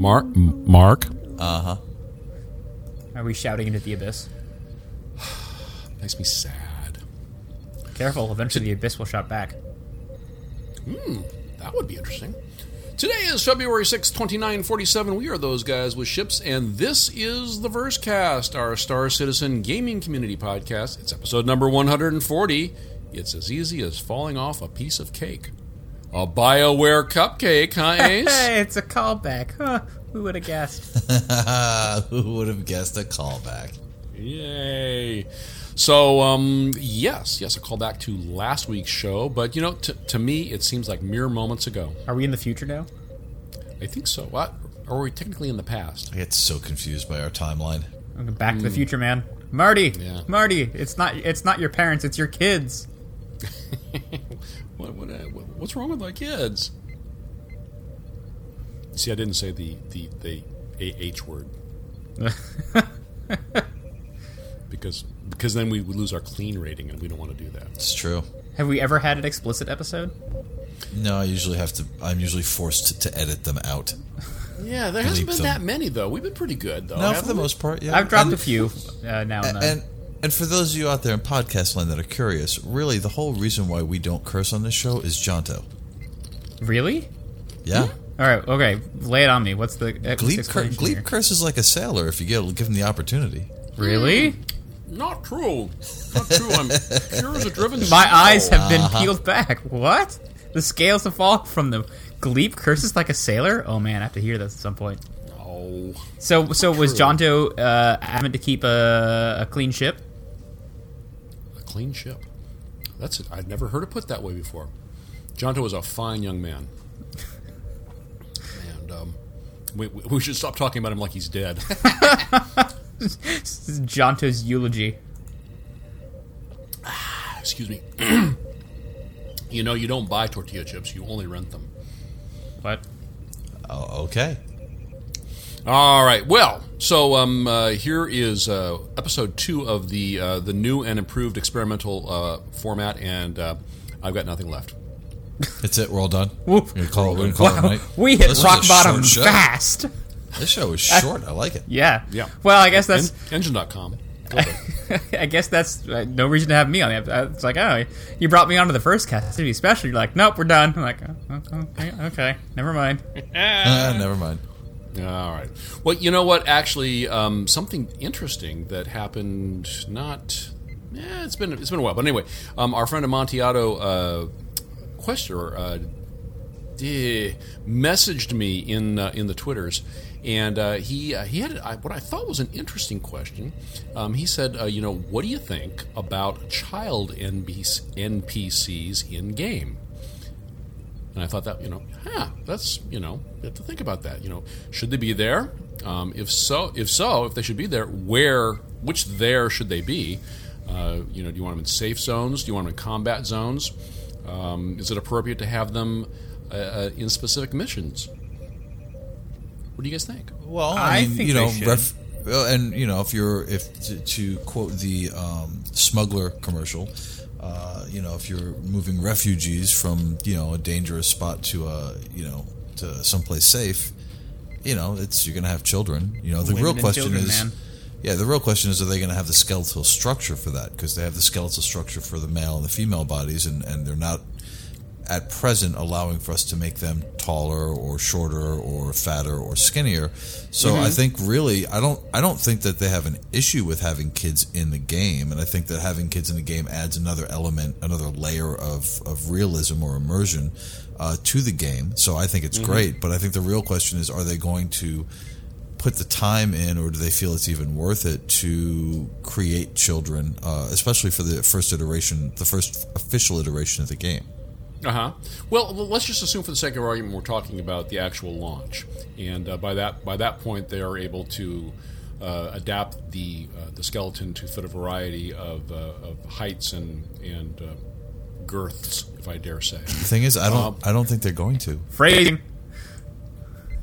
Mark? Mark? Uh huh. Are we shouting into the abyss? Makes me sad. Careful, eventually the abyss will shout back. Hmm, that would be interesting. Today is February 6, 2947. We are those guys with ships, and this is the Versecast, our Star Citizen gaming community podcast. It's episode number 140. It's as easy as falling off a piece of cake. A BioWare cupcake, huh, Ace? Hey, it's a callback. Huh, who would have guessed? Who would have guessed a callback? Yay. So, um, yes, yes, a callback to last week's show, but you know, t- to me, it seems like mere moments ago. Are we in the future now? I think so. What? Or are we technically in the past? I get so confused by our timeline. Okay, Back to the future, man. Marty, Yeah. Marty, it's not it's not your parents, it's your kids. What, what, uh, what's wrong with my kids? See, I didn't say the the the AH word because because then we would lose our clean rating, and we don't want to do that. It's true. Have we ever had an explicit episode? No, I usually have to. I'm usually forced to, to edit them out. Yeah, there hasn't been them. that many though. We've been pretty good though. No, for the we? most part, yeah. I've dropped and, a few uh, now and then. And and for those of you out there in podcast land that are curious, really, the whole reason why we don't curse on this show is Jonto. really? Yeah. All right, okay. Lay it on me. What's the what's the Gleep, cur- Gleep curses like a sailor if you get give him the opportunity. Really? Not true. Not true. I'm pure as a driven. My snow. eyes have been Uh-huh. peeled back. What? The scales have fallen from them. Gleep curses like a sailor? Oh man, I have to hear this at some point. Oh, So, so was True. Jonto uh, having to keep a, a clean ship? A clean ship. That's it. I'd never heard it put that way before. Jonto was a fine young man, and um, we, we we should stop talking about him like he's dead. This is Jonto's eulogy. Excuse me. you know, you don't buy tortilla chips; you only rent them. What? Oh, okay. All right. Well, so um, uh, here is uh, episode two of the uh, the new and improved experimental uh, format, and uh, I've got nothing left. That's it. We're all done. We're gonna call, we're gonna call it Wow, night. we hit This rock bottom fast. This show is short. I like it. Yeah. Yeah. Well, I guess that's. En- enjin.com. Go. I guess that's uh, no reason to have me on the episode. It's like, oh, you brought me onto the Versecast to be special. You're like, nope, we're done. I'm like, oh, oh, okay, okay, never mind. Ah, never mind. All right. Well, you know what? Actually, um, something interesting that happened. Not. Yeah, it's been it's been a while, but anyway, um, our friend Amontillado, uh, questioner, uh, eh, messaged me in uh, in the twitters, and uh, he uh, he had what I thought was an interesting question. Um, he said, uh, you know, what do you think about child NPCs in game? And I thought that, you know, huh, that's, you know, you have to think about that. You know, should they be there? Um, if so, if so, if they should be there, where, which there should they be? Uh, you know, do you want them in safe zones? Do you want them in combat zones? Um, is it appropriate to have them uh, uh, in specific missions? What do you guys think? Well, I I, mean, think you know, should. ref, and you know, if you're if to, to quote the um, smuggler commercial, uh, you know, if you're moving refugees from you know a dangerous spot to a you know to someplace safe, you know, it's you're going to have children. You know, the Women real question children, is. man. Yeah, the real question is: Are they going to have the skeletal structure for that? Because they have the skeletal structure for the male and the female bodies, and, and they're not at present allowing for us to make them taller or shorter or fatter or skinnier. So I think really I don't I don't think that they have an issue with having kids in the game and I think that having kids in the game adds another element, another layer of, of realism or immersion uh, to the game. So I think it's great, but I think the real question is are they going to put the time in, or do they feel it's even worth it to create children, uh, especially for the first iteration, the first official iteration of the game? Uh huh. Well, let's just assume, for the sake of argument, we're talking about the actual launch, and uh, by that by that point, they are able to uh, adapt the uh, the skeleton to fit a variety of, uh, of heights and and uh, girths, if I dare say. The thing is, I don't, I don't think they're going to. Phrasing.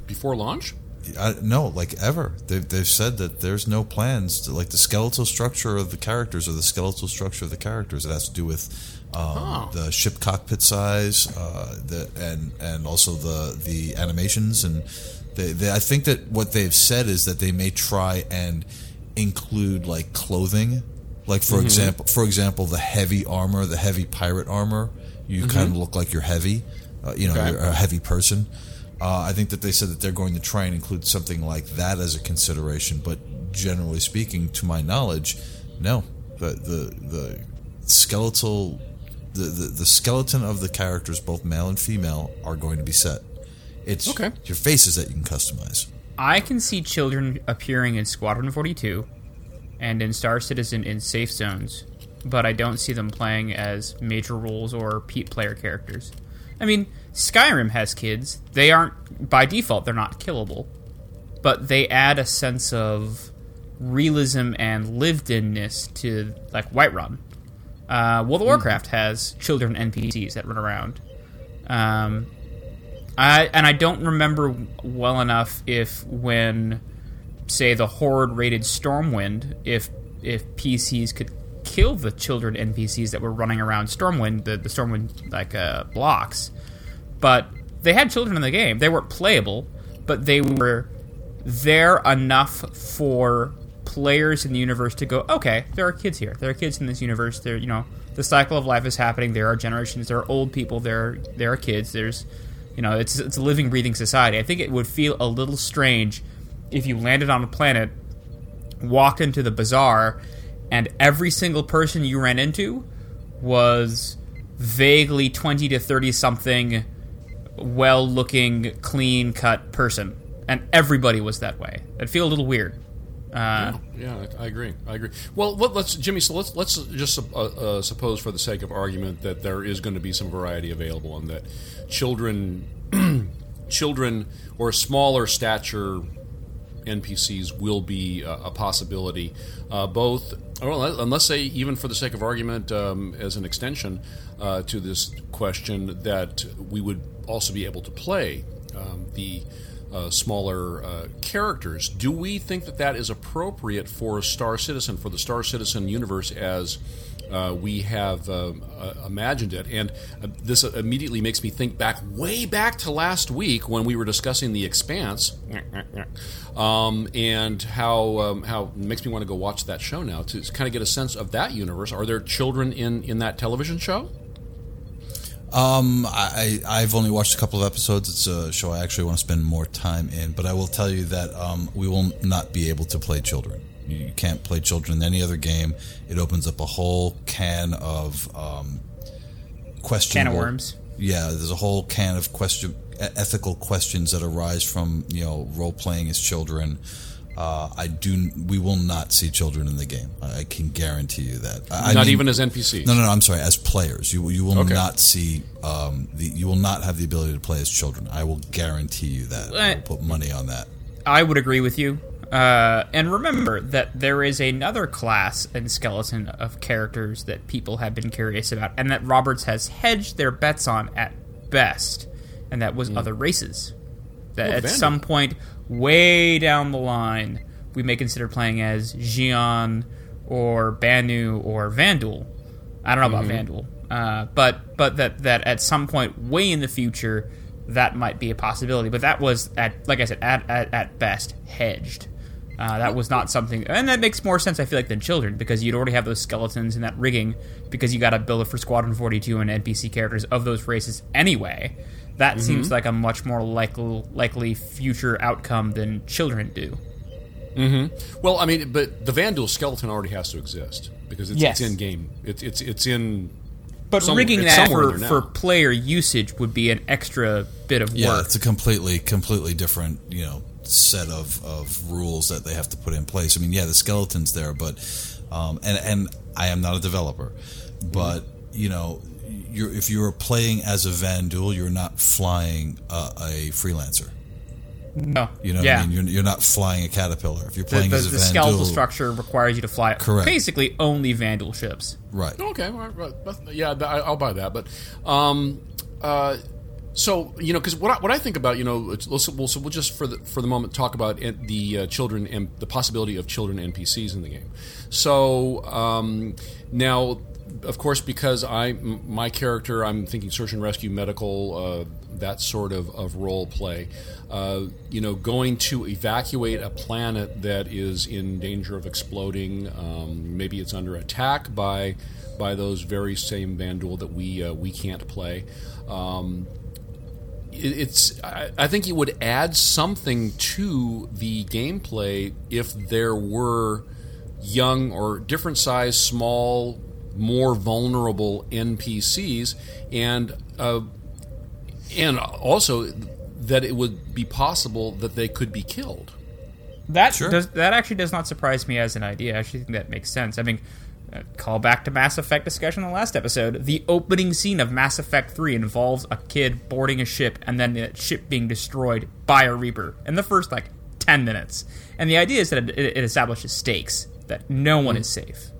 Before launch, I, no, like ever. They've, they've said that there's no plans to like the skeletal structure of the characters or the skeletal structure of the characters. It has to do with um, the ship cockpit size, uh, the and and also the the animations and they, they. I think that what they've said is that they may try and include like clothing, like for example, for example, the heavy armor, the heavy pirate armor. You kind of look like you're heavy. Uh, you know, Okay. you're a heavy person. Uh, I think that they said that they're going to try and include something like that as a consideration, but generally speaking, to my knowledge, no. The the the skeletal the, the, the skeleton of the characters, both male and female, are going to be set. It's Okay. your faces that you can customize. I can see children appearing in Squadron 42 and in Star Citizen in safe zones, but I don't see them playing as major roles or Pete player characters. I mean, Skyrim has kids. They aren't, by default, they're not killable, but they add a sense of realism and lived inness to, like, Whiterun. Uh, World of Warcraft has children NPCs that run around. Um, I and I don't remember well enough if when say the horde raided Stormwind if if PCs could kill the children NPCs that were running around Stormwind the, the Stormwind like uh, blocks. But they had children in the game. They weren't playable but they were there enough for players in the universe to go okay there are kids here. There are kids in this universe. There you know the cycle of life is happening. There are generations. There are old people. There there are kids. There's you know it's it's a living breathing society. I think it would feel a little strange if you landed on a planet walked into the bazaar and every single person you ran into was vaguely 20 to 30 something well looking clean cut person. And everybody was that way. It'd feel a little weird uh, Yeah, I, I agree. I agree. Well, let, let's Jimmy. So let's let's just uh, uh, suppose, for the sake of argument, that there is going to be some variety available, and that children, children or smaller stature NPCs will be uh, a possibility. Uh, both, well, and let's say even for the sake of argument, um, as an extension uh, to this question, that we would also be able to play um, the uh, smaller uh, characters. Do we think that that is appropriate for Star Citizen, for the Star Citizen universe as uh, we have um, uh, imagined it? And uh, this immediately makes me think back, way back to last week when we were discussing The Expanse, um, and how um, how makes me want to go watch that show now to kind of get a sense of that universe. Are there children in in that television show? Um, I, I've only watched a couple of episodes. It's a show I actually want to spend more time in, but I will tell you that um, we will not be able to play children. You can't play children in any other game. It opens up a whole can of um, questionable. Can of worms. Yeah, there's a whole can of question, ethical questions that arise from you know role playing as children. Uh, I do. We will not see children in the game. I I can guarantee you that. I I Not mean- even as NPCs. no, no, no. I'm sorry. As players, you you will Okay. not see um, the you will not have the ability to play as children. I will guarantee you that. I will put money on that. I would agree with you. Uh, and remember that there is another class and skeleton of characters that people have been curious about, and that Roberts has hedged their bets on at best, and that was other races. That at some point, way down the line, we may consider playing as Xi'an or Banu or Vanduul. I don't know about Vanduul, uh, but but that that at some point, way in the future, that might be a possibility. But that was at like I said, at at, at best hedged. Uh, that was not something, and that makes more sense. I feel like than children because you'd already have those skeletons and that rigging because you got to build it for Squadron Forty Two and NPC characters of those races anyway. That mm-hmm. seems like a much more likely likely future outcome than children do. Mm-hmm. Well, I mean, but the Vanduul skeleton already has to exist because it's, Yes. it's in game. It's it's it's in. But Somewhere- rigging that for, for player usage would be an extra bit of Yeah, work. Yeah, it's a completely, completely different, you know, set of, of rules that they have to put in place. I mean, yeah, the skeleton's there, but, um, and and I am not a developer, mm-hmm. but you know, you're if you're playing as a Vanduul, you're not flying a, a freelancer. no, You know, yeah. what I mean, you're, you're not flying a caterpillar. If you're playing the, as a the Vanduul, skeletal structure requires you to fly Correct. basically only Vanduul ships. right? Okay, all right, right, yeah, I- I'll buy that. But, um, uh, so you know, because what I, what I think about, you know, it's, let's, we'll, so we'll just for the for the moment talk about the uh, children and the possibility of children NPCs in the game. So um, now, of course, because I my character, I'm thinking search and rescue, medical, uh, that sort of, of role play. Uh, you know, going to evacuate a planet that is in danger of exploding. Um, maybe it's under attack by by those very same Vanduul that we uh, we can't play. Um, it- it's I, I think it would add something to the gameplay if there were young or different size, small, more vulnerable NPCs, and uh, and also that it would be possible that they could be killed. That Sure. does that actually does not surprise me as an idea. I actually think that makes sense. I mean, uh, call back to Mass Effect discussion in the last episode. The opening scene of Mass Effect 3 involves a kid boarding a ship and then the ship being destroyed by a Reaper in the first like 10 minutes. And the idea is that it, it establishes stakes that no one is safe.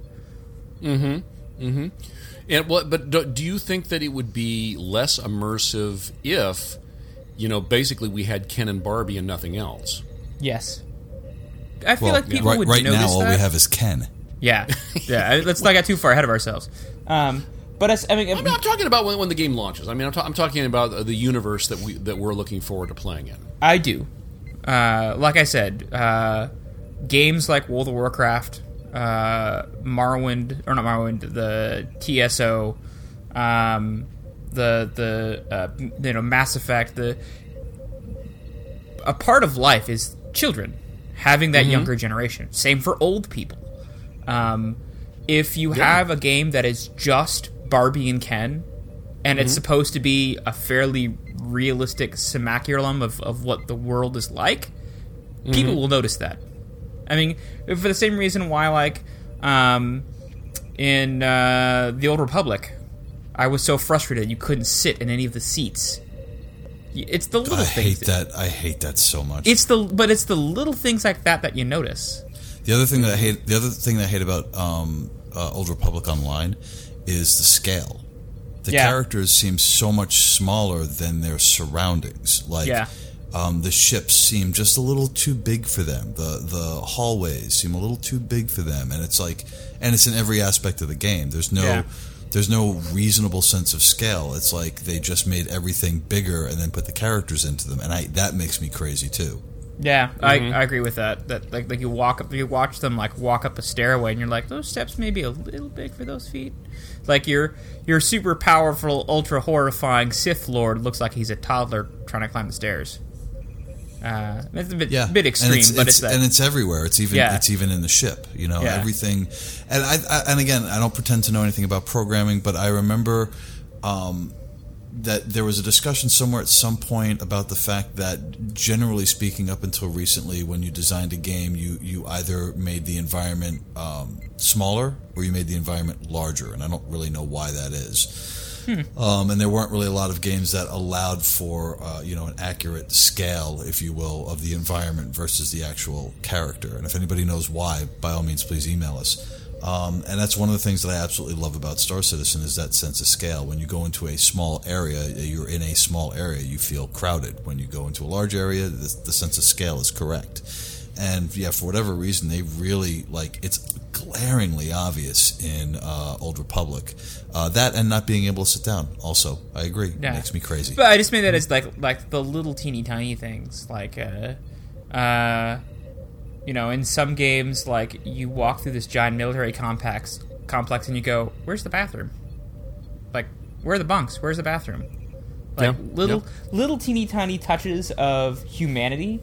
And what? But do, do you think that it would be less immersive if, you know, basically we had Ken and Barbie and nothing else? Yes. I feel Well, like people right, would right notice now, all that. we have is Ken. Yeah, yeah. Let's not get too far ahead of ourselves. Um, but as, I mean, I'm not talking about when, when the game launches. I mean, I'm, ta- I'm talking about uh, the universe that we that we're looking forward to playing in. I do. Uh, like I said, uh, games like World of Warcraft, uh, Morrowind, or not Morrowind, the TSO, um, the the uh, you know Mass Effect. The a part of life is children having that younger generation. Same for old people. Um, if you have a game that is just Barbie and Ken, and it's supposed to be a fairly realistic simulacrum of, of what the world is like, people will notice that. I mean, for the same reason why, like, um, in uh, the Old Republic, I was so frustrated you couldn't sit in any of the seats. It's the little things. I things. hate that. I hate that so much. It's the but it's the little things like that that you notice. The other thing that I hate, the other thing that I hate about um, uh, Old Republic Online is the scale. The Yeah. characters seem so much smaller than their surroundings. Like, Yeah. Um, the ships seem just a little too big for them. The the hallways seem a little too big for them, and it's like, and it's in every aspect of the game. There's no. Yeah. There's no reasonable sense of scale. It's like they just made everything bigger and then put the characters into them, and I that makes me crazy too. Yeah, I, I agree with that. That like like you walk up, you watch them like walk up a stairway, and you're like, those steps may be a little big for those feet. Like your your super powerful, ultra horrifying Sith Lord looks like he's a toddler trying to climb the stairs. Uh, it's a bit yeah, bit extreme, and it's, but it's, it's, and it's everywhere. It's even Yeah. it's even in the ship. You know, Yeah. everything. And I, I and again, I don't pretend to know anything about programming, but I remember um, that there was a discussion somewhere at some point about the fact that, generally speaking, up until recently, when you designed a game, you you either made the environment um, smaller or you made the environment larger, and I don't really know why that is. Um, and there weren't really a lot of games that allowed for uh, you know an accurate scale, if you will, of the environment versus the actual character. And if anybody knows why, by all means, please email us. Um, and that's one of the things that I absolutely love about Star Citizen is that sense of scale. When you go into a small area, you're in a small area, you feel crowded. When you go into a large area, the, the sense of scale is correct. And yeah, for whatever reason, they really like it's glaringly obvious in uh, Old Republic. Uh, that and not being able to sit down. Also, I agree. Yeah. Makes me crazy. But I just mean that as like like the little teeny tiny things, like uh, uh, You know, in some games, like you walk through this giant military complex, complex, and you go, "Where's the bathroom? Like, where are the bunks? Where's the bathroom?" Like Yeah, little, yeah. little teeny tiny touches of humanity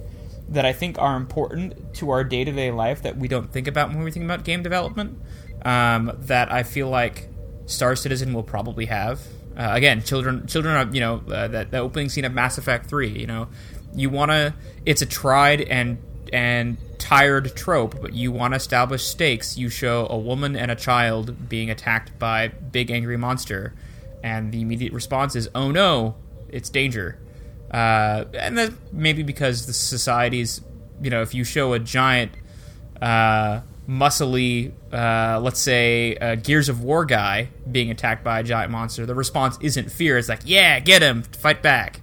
that I think are important to our day to day life that we don't think about when we think about game development. Um, that I feel like Star Citizen will probably have. Uh, again, children, children are you know uh, that the opening scene of Mass Effect Three. You know, you want to. It's a tried and and tired trope, but you want to establish stakes. You show a woman and a child being attacked by big angry monster, and the immediate response is, "Oh no, it's danger." Uh, and that maybe because the society's, you know, if you show a giant, uh, muscly, uh, let's say, uh, Gears of War guy being attacked by a giant monster, the response isn't fear. It's like, yeah, get him, fight back.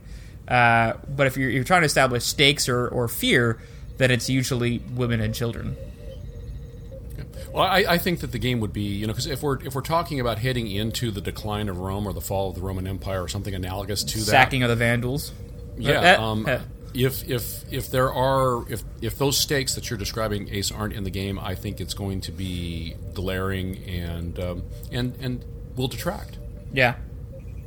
Uh, but if you're, you're trying to establish stakes or, or fear, then it's usually women and children. Well, I, I think that the game would be, you know, because if we're if we're talking about heading into the decline of Rome or the fall of the Roman Empire or something analogous to that, Sacking of the Vandals yeah. Uh, um, uh, if if if there are if if those stakes that you're describing ace aren't in the game i think it's going to be glaring and um, and and will detract yeah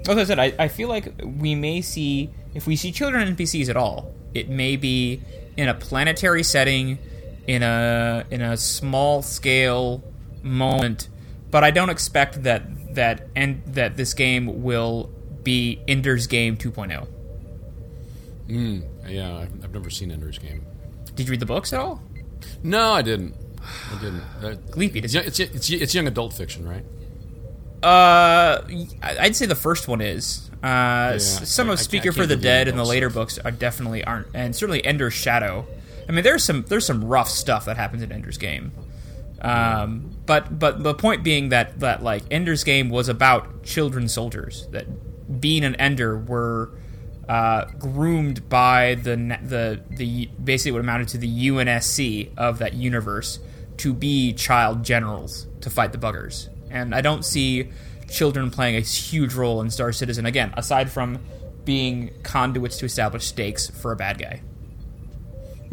as i said I, I feel like we may see if we see children npcs at all it may be in a planetary setting in a in a small scale moment but i don't expect that that and that this game will be ender's game 2.0 Mm, yeah, I've, I've never seen Ender's Game. Did you read the books at all? No, I didn't. I didn't. Uh, Leapy. It's, it's, it's, it's, young adult fiction, right? Uh, I'd say the first one is. Uh, yeah, some of Speaker I for the Dead and the later stuff. books are definitely aren't, and certainly Ender's Shadow. I mean, there's some there's some rough stuff that happens in Ender's Game. Um, but but the point being that that like Ender's Game was about children soldiers that being an Ender were uh, groomed by the the the basically what amounted to the UNSC of that universe to be child generals to fight the buggers. And I don't see children playing a huge role in Star Citizen again, aside from being conduits to establish stakes for a bad guy.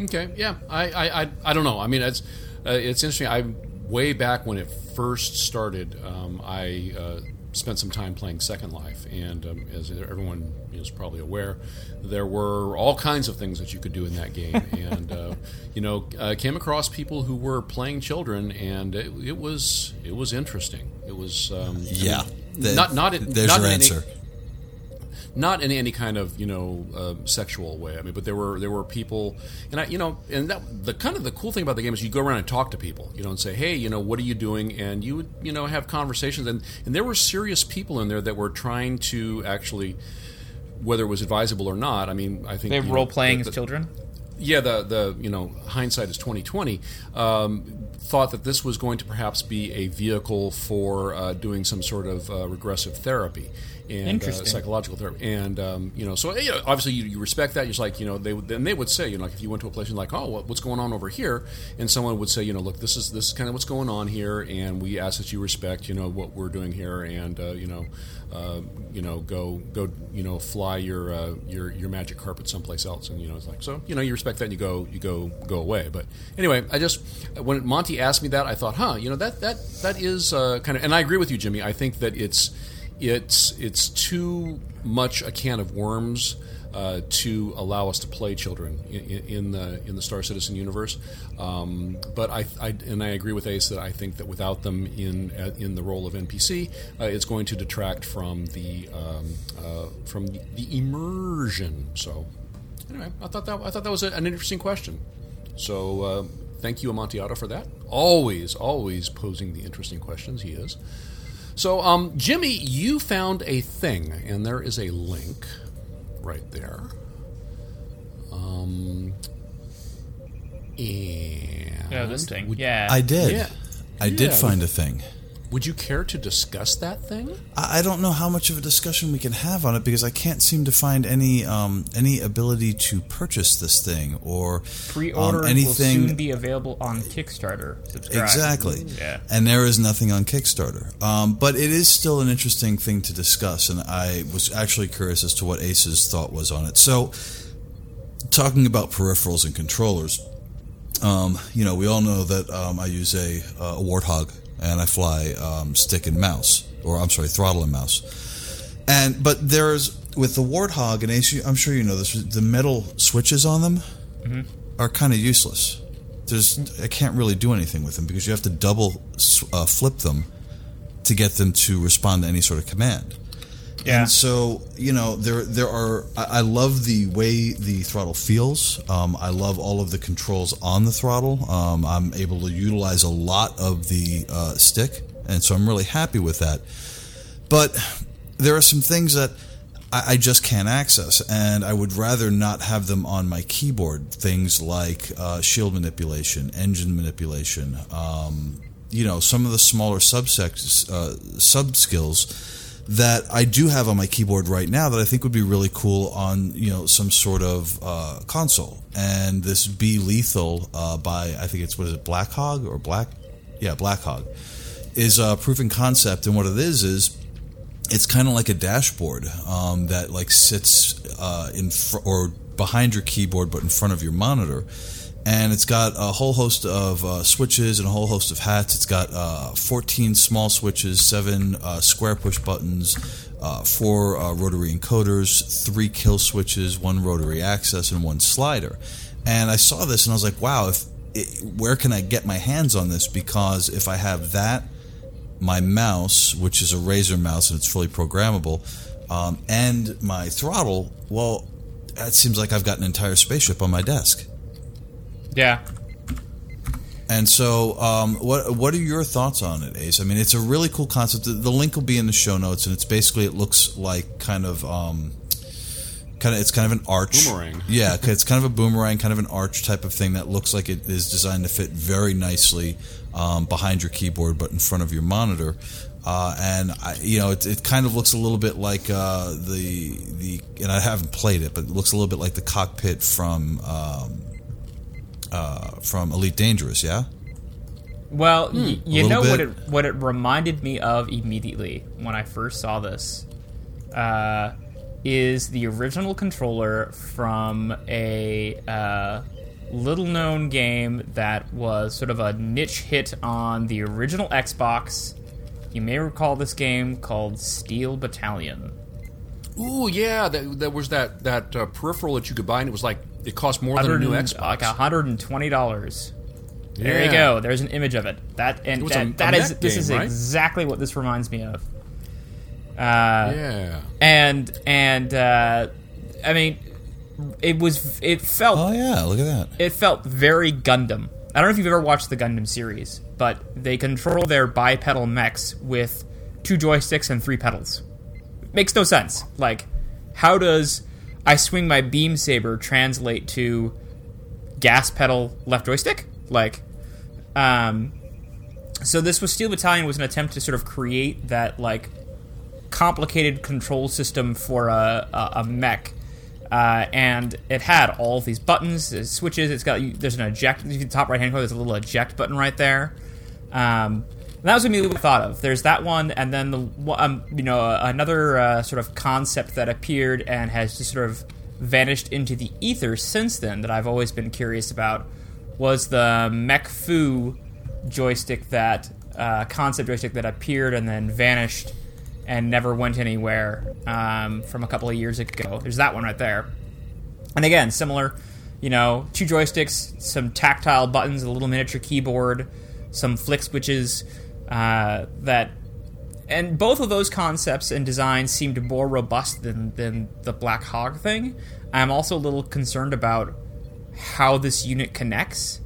Okay, yeah, I, I, I, I don't know. I mean, it's uh, it's interesting. I way back when it first started, um, I uh, spent some time playing Second Life, and um, as everyone is probably aware, there were all kinds of things that you could do in that game, and uh, you know, uh, came across people who were playing children, and it, it was it was interesting. It was um, I Yeah. mean, The- not not in, there's not your in any- answer. Not in any kind of you know uh, sexual way. I mean, but there were there were people, and I you know, and that the kind of the cool thing about the game is you go around and talk to people, you know, and say, hey, you know, what are you doing? And you would you know have conversations, and and there were serious people in there that were trying to actually. Whether it was advisable or not, I mean, I think They know, role playing the- as children. yeah, the the you know hindsight is twenty twenty. Um, thought that this was going to perhaps be a vehicle for uh, doing some sort of uh, regressive therapy and uh, psychological therapy, and um, you know, so you know, obviously you, you respect that. You're just like you know, they would then they would say, you know, like if you went to a place and like, oh, what, what's going on over here, and someone would say, you know, look, this is this is kind of what's going on here, and we ask that you respect, you know, what we're doing here, and uh, you know. Uh, you know, go go, you know, fly your uh, your your magic carpet someplace else, and you know, it's like so. You know, you respect that, and you go you go go away. But anyway, I just when Monty asked me that, I thought, huh, you know, that that that is uh, kind of, and I agree with you, Jimmy. I think that it's it's it's too much a can of worms uh, to allow us to play children in, in the in the Star Citizen universe. Um, but I, I and I agree with Ace that I think that without them in in the role of NPC, uh, it's going to detract from the um, uh, from the, the immersion. So anyway, I thought that I thought that was a, an interesting question. So uh, thank you, Amontillado, for that. Always, always posing the interesting questions. He is. So, um, Jimmy, you found a thing, and there is a link right there. Um, and Yeah, this thing. Would, yeah. I did. Yeah. I did Yeah. find a thing. Would you care to discuss that thing? I I don't know how much of a discussion we can have on it because I can't seem to find any um, any ability to purchase this thing or Pre-order um, will anything. soon be available on Kickstarter. Subscribe. Exactly. Yeah. And there is nothing on Kickstarter. Um, but it is still an interesting thing to discuss, and I was actually curious as to what Ace's thought was on it. So, talking about peripherals and controllers, um, you know, we all know that um, I use a, a warthog and I fly um, stick and mouse, or I'm sorry, throttle and mouse. And but there's with the warthog and you- I'm sure you know this. The metal switches on them are kind of useless. There's I can't really do anything with them because you have to double uh, flip them to get them to respond to any sort of command. Yeah. And so you know there there are I, I love the way the throttle feels. Um, I love all of the controls on the throttle. Um, I'm able to utilize a lot of the uh, stick, and so I'm really happy with that. But there are some things that I, I just can't access, and I would rather not have them on my keyboard. Things like uh, shield manipulation, engine manipulation. Um, you know, some of the smaller subsects, uh, sub skills that I do have on my keyboard right now that I think would be really cool on you know some sort of uh, console. And this Be Lethal uh, by I think it's what is it Black Hog or Black? Yeah Black Hog is a proof in concept, and what it is is it's kind of like a dashboard um, that like sits uh, in fr- or behind your keyboard but in front of your monitor and it's got a whole host of uh, switches and a whole host of hats. It's got uh, 14 small switches 7 uh, square push buttons uh, 4 uh, rotary encoders 3 kill switches 1 rotary axis and 1 slider. And i saw this and i was like wow if it, where can i get my hands on this? Because if i have that my mouse, which is a Razer mouse and it's fully programmable, um, and my throttle, well, it seems like I've got an entire spaceship on my desk. Yeah. And so, um, what what are your thoughts on it, Ace? I mean, it's a really cool concept. The, the link will be in the show notes, and it's basically it looks like kind of. Um, Kind of, it's kind of an arch. Boomerang. Yeah, it's kind of a boomerang, kind of an arch type of thing that looks like it is designed to fit very nicely um, behind your keyboard, but in front of your monitor. Uh, and I, you know, it, it kind of looks a little bit like uh, the the, and I haven't played it, but it looks a little bit like the cockpit from um, uh, from Elite Dangerous. Yeah. Well, y- you know little what it what it reminded me of immediately when I first saw this uh, is the original controller from a uh, little known game that was sort of a niche hit on the original Xbox. You may recall this game called Steel Battalion. Ooh, yeah, that, that was that that uh, peripheral that you could buy, and it was like it cost more than a new Xbox. Like hundred and twenty dollars. There you go. There's an image of it. That and It was that, a- a that is mech this game, is right? exactly what this reminds me of. Uh, yeah, and and uh, I mean, it was it felt Oh yeah, look at that. it felt very Gundam. I don't know if you've ever watched the Gundam series, but they control their bipedal mechs with two joysticks and three pedals. Makes no sense. Like, how does I swing my beam saber translate to gas pedal left joystick? Like, um, so this was Steel Battalion was an attempt to sort of create that like complicated control system for a, a, a mech. Uh, and it had all these buttons, switches. It's got there's an eject. Top right hand corner, there's a little eject button right there. Um, and that was immediately what thought of. There's that one, and then the um, you know uh, another uh, sort of concept that appeared and has just sort of vanished into the ether since then that I've always been curious about was the Mech Fu joystick that uh, concept joystick that appeared and then vanished and never went anywhere um, from a couple of years ago. There's that one right there. And again, similar, you know, two joysticks, some tactile buttons, a little miniature keyboard, some flick switches uh, that. And both of those concepts and designs seemed more robust than, than the Black Hog thing. I'm also a little concerned about how this unit connects.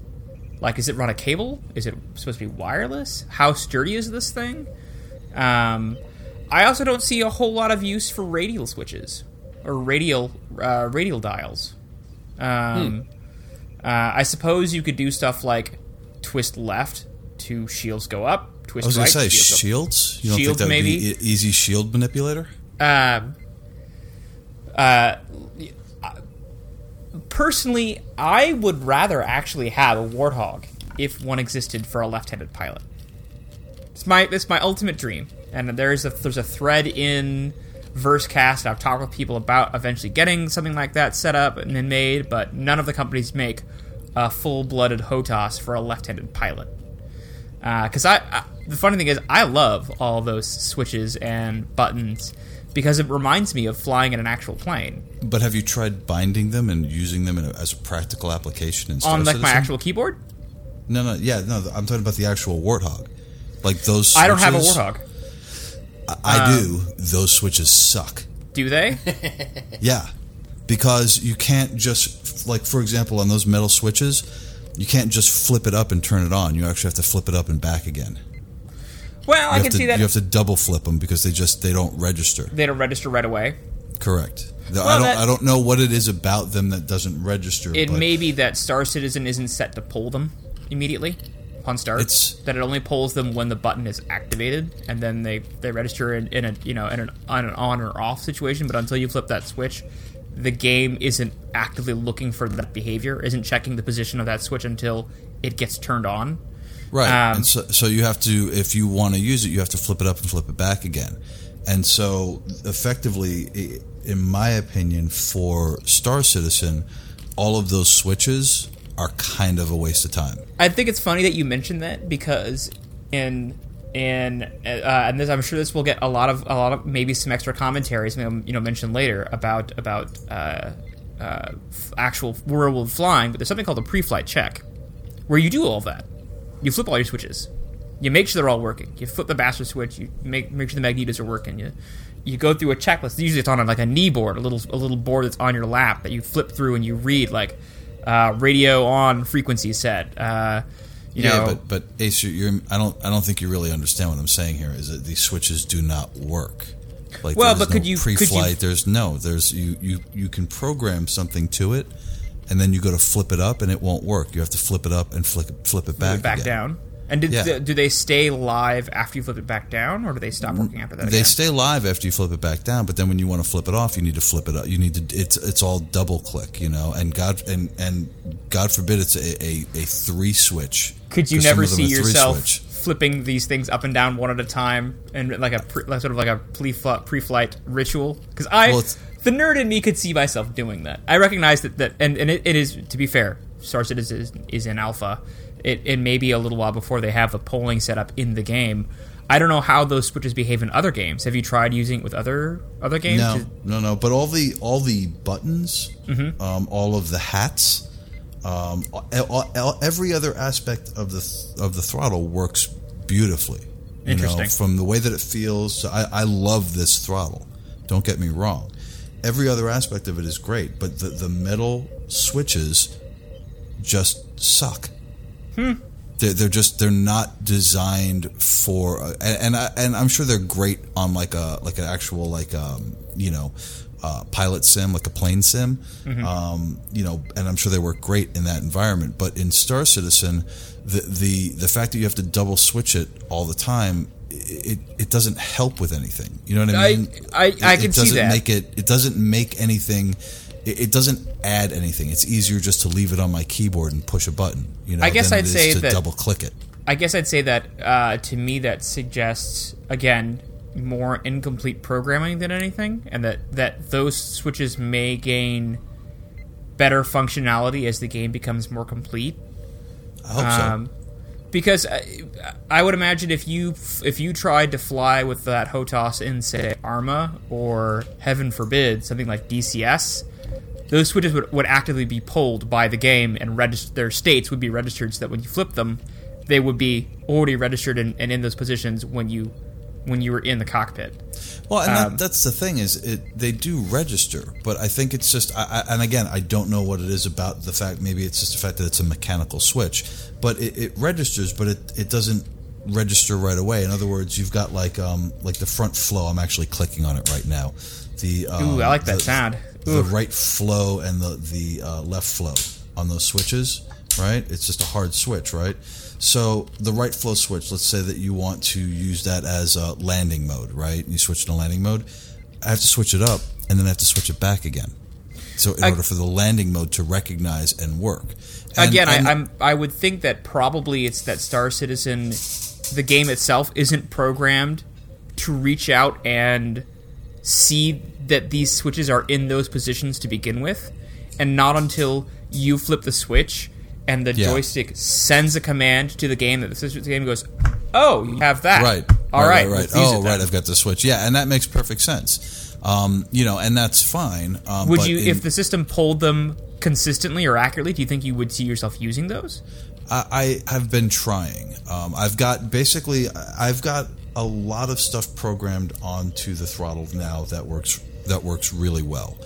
Like, is it run a cable? Is it supposed to be wireless? How sturdy is this thing? Um, I also don't see a whole lot of use for radial switches or radial uh, radial dials. Um, uh, I suppose you could do stuff like twist left to shields go up, twist I was right. gonna say shields. You don't Shields, think that would maybe? be e- easy shield manipulator? Um, uh, personally, I would rather actually have a warthog if one existed for a left-handed pilot. It's my it's my ultimate dream, and there's a there's a thread in Versecast. I've talked with people about eventually getting something like that set up and then made, but none of the companies make a full-blooded HOTAS for a left-handed pilot. Uh, because I, I, the funny thing is, I love all those switches and buttons because it reminds me of flying in an actual plane But have you tried binding them and using them in a, as a practical application in Star on like my actual keyboard. No, no, yeah, no. I'm talking about the actual warthog. Like those. I don't have a switches- warthog. I, I do. Um, those switches suck. Do they? Yeah, because you can't just like, for example, on those metal switches, you can't just flip it up and turn it on. You actually have to flip it up and back again. well, You I can to, see that You have to double flip them because they just they don't register. they don't register right away. Correct. Well, I don't. that- I don't know what it is about them that doesn't register. It may be that Star Citizen isn't set to pull them immediately upon start. It's- that it only pulls them when the button is activated, and then they, they register in, in a you know in an, on an on or off situation. But until you flip that switch, the game isn't actively looking for that behavior, isn't checking the position of that switch until it gets turned on. Right. Um, and so, so you have to, if you want to use it, you have to flip it up and flip it back again. And so, effectively, in my opinion, for Star Citizen, all of those switches are kind of a waste of time. I think it's funny that you mentioned that because in in uh, and this I'm sure this will get a lot of a lot of maybe some extra commentaries you know mentioned later about about uh, uh, actual world flying, but there's something called a pre-flight check where you do all that. You flip all your switches. You make sure they're all working. You flip the bastard switch. You make make sure the magnetos are working. You you go through a checklist. Usually it's on like a knee board, a little a little board that's on your lap that you flip through and you read like uh, radio on, frequency set. You yeah, know, but but Ace, you're, you're, I don't I don't think you really understand what I'm saying here. Is that these switches do not work. Like Well, but could no you- could you- pre-flight? There's no. There's you you you can program something to it, and then you go to flip it up and it won't work. You have to flip it up and flip it, flip it back back again. down. And did, Yeah. do they stay live after you flip it back down, or do they stop working after that? They again? stay live after you flip it back down, but then when you want to flip it off, you need to flip it up. You need to. It's it's all double click, you know. And God and and God forbid it's a a, a three switch. Could you never see yourself switch. flipping these things up and down one at a time, and like a pre, like sort of like a pre-flight, pre-flight ritual? Because I, Well, the nerd in me, could see myself doing that. I recognize that that, and, and it, it is to be fair, Star Citizen is, is in alpha. It, it may be a little while before they have the polling set up in the game. I don't know how those switches behave in other games. Have you tried using it with other other games? No, no, no. But all the all the buttons, Mm-hmm. um, all of the hats, um, every other aspect of the th- of the throttle works beautifully. You Interesting. Know, from the way that it feels, I, I love this throttle. Don't get me wrong. Every other aspect of it is great, but the the metal switches just suck. They're, they're just they're not designed for uh, and and, I, and I'm sure they're great on like a like an actual like um you know uh, pilot sim like a plane sim. Um you know and I'm sure they work great in that environment. But in Star Citizen the the the fact that you have to double switch it all the time it it doesn't help with anything. You know what I I- mean? I- It- I it can see doesn't that. make it it doesn't make anything it, it doesn't add anything it's easier just to leave it on my keyboard and push a button you know I guess I'd say to that- double click it I guess I'd say that uh, to me that suggests again more incomplete programming than anything, and that that those switches may gain better functionality as the game becomes more complete. I hope so. Um, because I, I would imagine if you if you tried to fly with that HOTAS in say Arma or heaven forbid something like DCS, those switches would, would actively be pulled by the game and regist- their states would be registered so that when you flip them, they would be already registered and, and in those positions when you when you were in the cockpit. Well, and Um, that, that's the thing is it they do register, but I think it's just I, I, and again I don't know what it is about the fact maybe it's just the fact that it's a mechanical switch, but it, it registers, but it, it doesn't register right away. In other words, you've got like um like the front flow. I'm actually clicking on it right now. The um, Ooh, I like that the- sound. The right flow and the the uh, left flow on those switches, right? It's just a hard switch, right? So the right flow switch. Let's say that you want to use that as a landing mode, right? You switch to landing mode. I have to switch it up, and then I have to switch it back again. So in I- order for the landing mode to recognize and work. And- Again, and- I, I'm I would think that probably it's that Star Citizen, the game itself isn't programmed to reach out and see that these switches are in those positions to begin with, and not until you flip the switch and the Yeah. joystick sends a command to the game that the system game goes, "Oh, you have that, Right. All right. right, Right. Oh, right. I've got the switch. Yeah, and that makes perfect sense. Um, you know, and that's fine. Um, Would you, in- if the system pulled them consistently or accurately, do you think you would see yourself using those? I, I have been trying. Um, I've got basically, I've got a lot of stuff programmed onto the throttle now that works that works really well.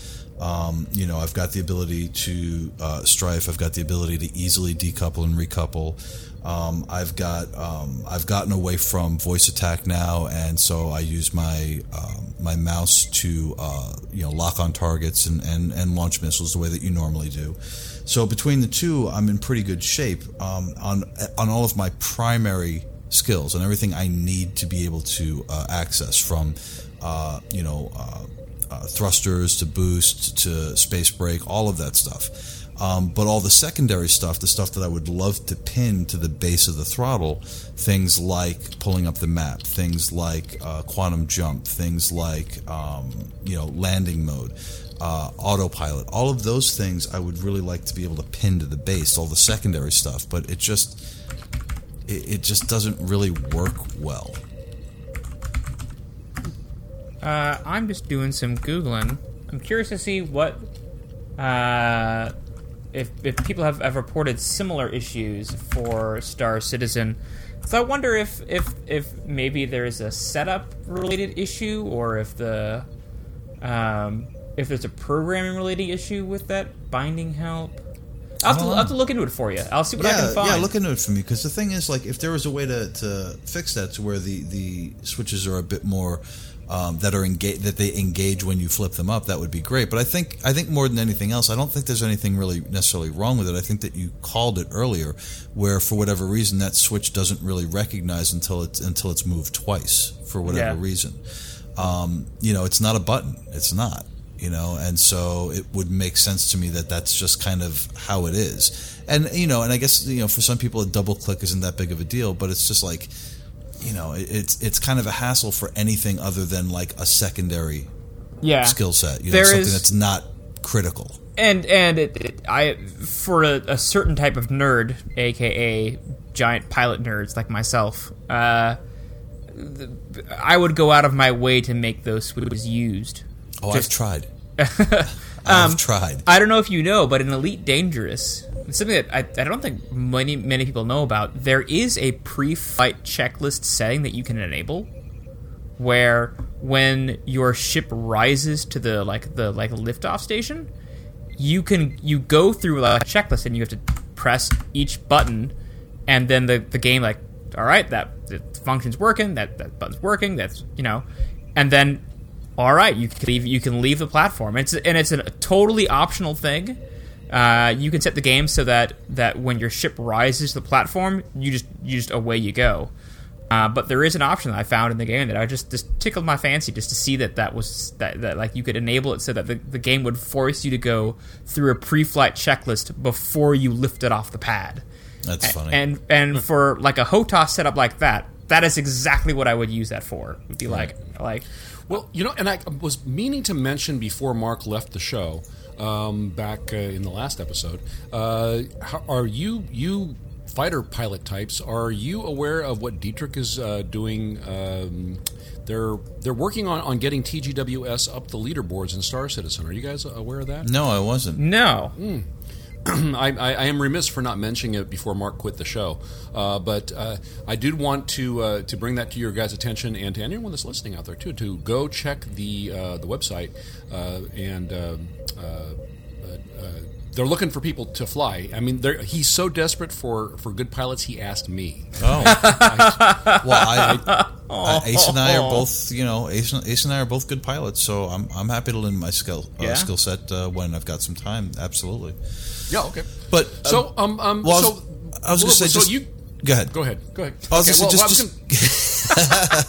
Um, you know, I've got the ability to uh, strife. I've got the ability to easily decouple and recouple. Um, I've got um, I've gotten away from VoiceAttack now, and so I use my um, my mouse to uh, you know lock on targets and, and, and launch missiles the way that you normally do. So between the two, I'm in pretty good shape um, on on all of my primary skills and everything I need to be able to uh, access from uh, you know uh, uh, thrusters to boost to space brake, all of that stuff. Um, but all the secondary stuff, the stuff that I would love to pin to the base of the throttle, things like pulling up the map, things like uh, quantum jump, things like um, you know landing mode, uh, autopilot, all of those things I would really like to be able to pin to the base, all the secondary stuff. But it just it, it just doesn't really work well. Uh, I'm just doing some googling. I'm curious to see what uh, if if people have, have reported similar issues for Star Citizen. So I wonder if if if maybe there's a setup related issue or if the um, if there's a programming related issue with that binding help. I'll have, to, I'll have to look into it for you. I'll see what I can find. yeah, look into it for me because the thing is, like, if there was a way to, to fix that to where the, the switches are a bit more um, that are engage that they engage when you flip them up, that would be great. But I think I think more than anything else, I don't think there's anything really necessarily wrong with it. I think that you called it earlier, where for whatever reason that switch doesn't really recognize until it's until it's moved twice for whatever Yeah. reason. Um, you know, it's not a button. It's not. You know, and so it would make sense to me that that's just kind of how it is. And you know, and I guess you know, for some people, a double click isn't that big of a deal, but it's just like, you know, it's it's kind of a hassle for anything other than like a secondary yeah. skill set. You know, There something is- that's not critical. and and it, it, I for a, a certain type of nerd, aka giant pilot nerds like myself, uh, I would go out of my way to make those switches used. Oh, Just- I've tried. I've tried. I don't know if you know, but in Elite Dangerous, something that I, I don't think many many people know about. There is a pre-flight checklist setting that you can enable, where when your ship rises to the like the like liftoff station, you can you go through like a checklist and you have to press each button, and then the the game like, all right, that the function's working, that that button's working, that's you know, and then all right, you can leave. You can leave the platform. It's and it's a totally optional thing. Uh, you can set the game so that that when your ship rises to the platform, you just you just away you go. Uh, but there is an option that I found in the game that I just just tickled my fancy just to see that that was that, that like you could enable it so that the, the game would force you to go through a pre-flight checklist before you lift it off the pad. That's funny. And and for like a HOTAS setup like that, that is exactly what I would use that for. Would be like like Well, you know, and I was meaning to mention before Mark left the show um, back uh, in the last episode. Uh, how, are you you fighter pilot types? Are you aware of what Dietrich is uh, doing? Um, they're they're working on, on getting TGWS up the leaderboards in Star Citizen. Are you guys aware of that? no, I wasn't. no. I, I, I am remiss for not mentioning it before Mark quit the show, uh, but uh, I did want to uh, to bring that to your guys' attention and to anyone that's listening out there too to go check the uh, the website uh, and. Um, uh, uh, uh, they're looking for people to fly. I mean, they're- he's so desperate for, for good pilots. He asked me. Oh, well, I, I, Ace and I are both, you know, Ace, and- Ace and I are both good pilots, so I'm, I'm happy to lend my skill uh, Yeah? skill set uh, when I've got some time. Absolutely. Yeah, okay. But So, um, um, well, I was, so I was going to say, so just you go ahead. go ahead, go ahead. I was Okay, gonna well, just- well, I was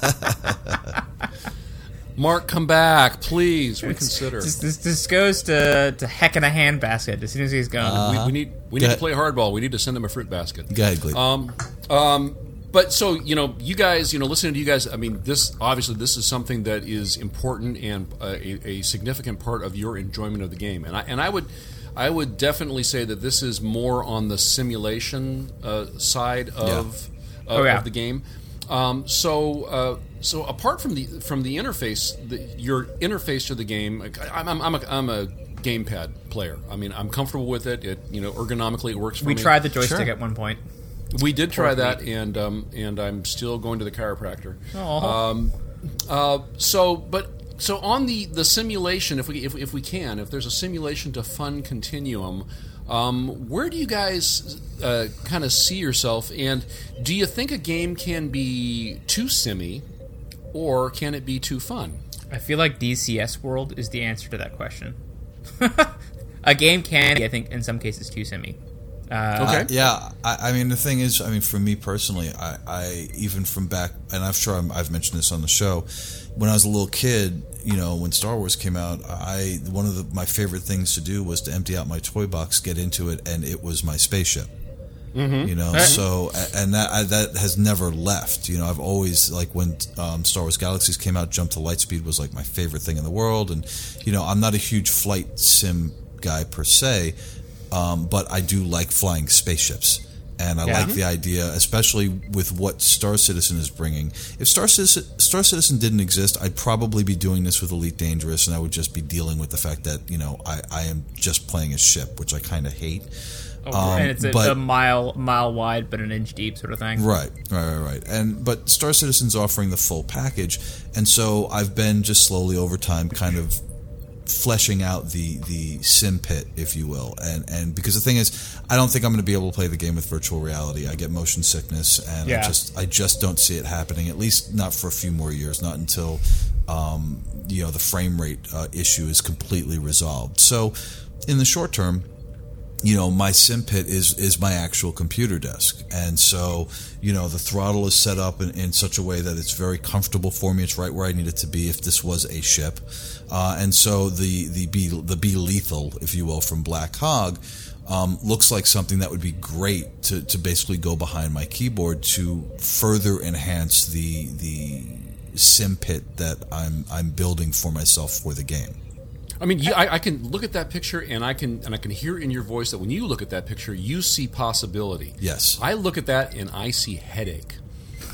gonna- Mark, come back, please. Reconsider. This, this, this goes to, to heck in a handbasket as soon as he's gone. we, we need we Go need to ahead. play hardball. We need to send him a fruit basket. Go ahead, Gleep. Um, um, but so you know, you guys, you know, listening to you guys. I mean, this obviously this is something that is important and uh, a, a significant part of your enjoyment of the game. And I and I would, I would definitely say that this is more on the simulation uh, side of, of, Oh, yeah. of the game. Um, so, uh, so apart from the from the interface, the, your interface to the game, I'm, I'm, I'm, a, I'm a gamepad player. I mean, I'm comfortable with it. It you know ergonomically it works for We me. We tried the joystick Sure. at one point. We did try Poor that, and um, and I'm still going to the chiropractor. Aw. Um, uh, so, but so on the the simulation, if we if, if we can, if there's a simulation to fun continuum, um, where do you guys uh, kind of see yourself? And do you think a game can be too simmy, or can it be too fun? I feel like DCS World is the answer to that question. a game can, be, I think, in some cases, too simmy. Uh, Okay. Uh, yeah, I, I mean the thing is, I mean for me personally, I, I even from back, and I'm sure I'm, I've mentioned this on the show, when I was a little kid, you know, when Star Wars came out, I one of the, my favorite things to do was to empty out my toy box, get into it, and it was my spaceship. You know, so and that I, that has never left. You know, I've always like when um, Star Wars Galaxies came out, Jump to Lightspeed was like my favorite thing in the world, and you know, I'm not a huge flight sim guy per se, um, but I do like flying spaceships. And I Yeah. like the idea, especially with what Star Citizen is bringing. If Star Citizen, Star Citizen didn't exist, I'd probably be doing this with Elite Dangerous, and I would just be dealing with the fact that you know I, I am just playing a ship, which I kind of hate. Um, and it's a, but- a mile mile wide but an inch deep sort of thing. Right, right, right, right. And but Star Citizen's offering the full package, and so I've been just slowly over time, kind of fleshing out the the sim pit, if you will. And and because the thing is, I don't think I'm going to be able to play the game with virtual reality. I get motion sickness, and I just I just don't see it happening. At least not for a few more years. Not until um, you know the frame rate uh, issue is completely resolved. So in the short term you know my sim pit is is my actual computer desk. And so you know the throttle is set up in, in such a way that it's very comfortable for me. It's right where i need it to be if this was a ship. Uh, and so the the be the be lethal if you will from black hog um, looks like something that would be great to, to basically go behind my keyboard to further enhance the the sim pit that I'm I'm building for myself for the game. I mean, you, I, I can look at that picture, and I can and I can hear in your voice that when you look at that picture, you see possibility. Yes. I look at that and I see headache.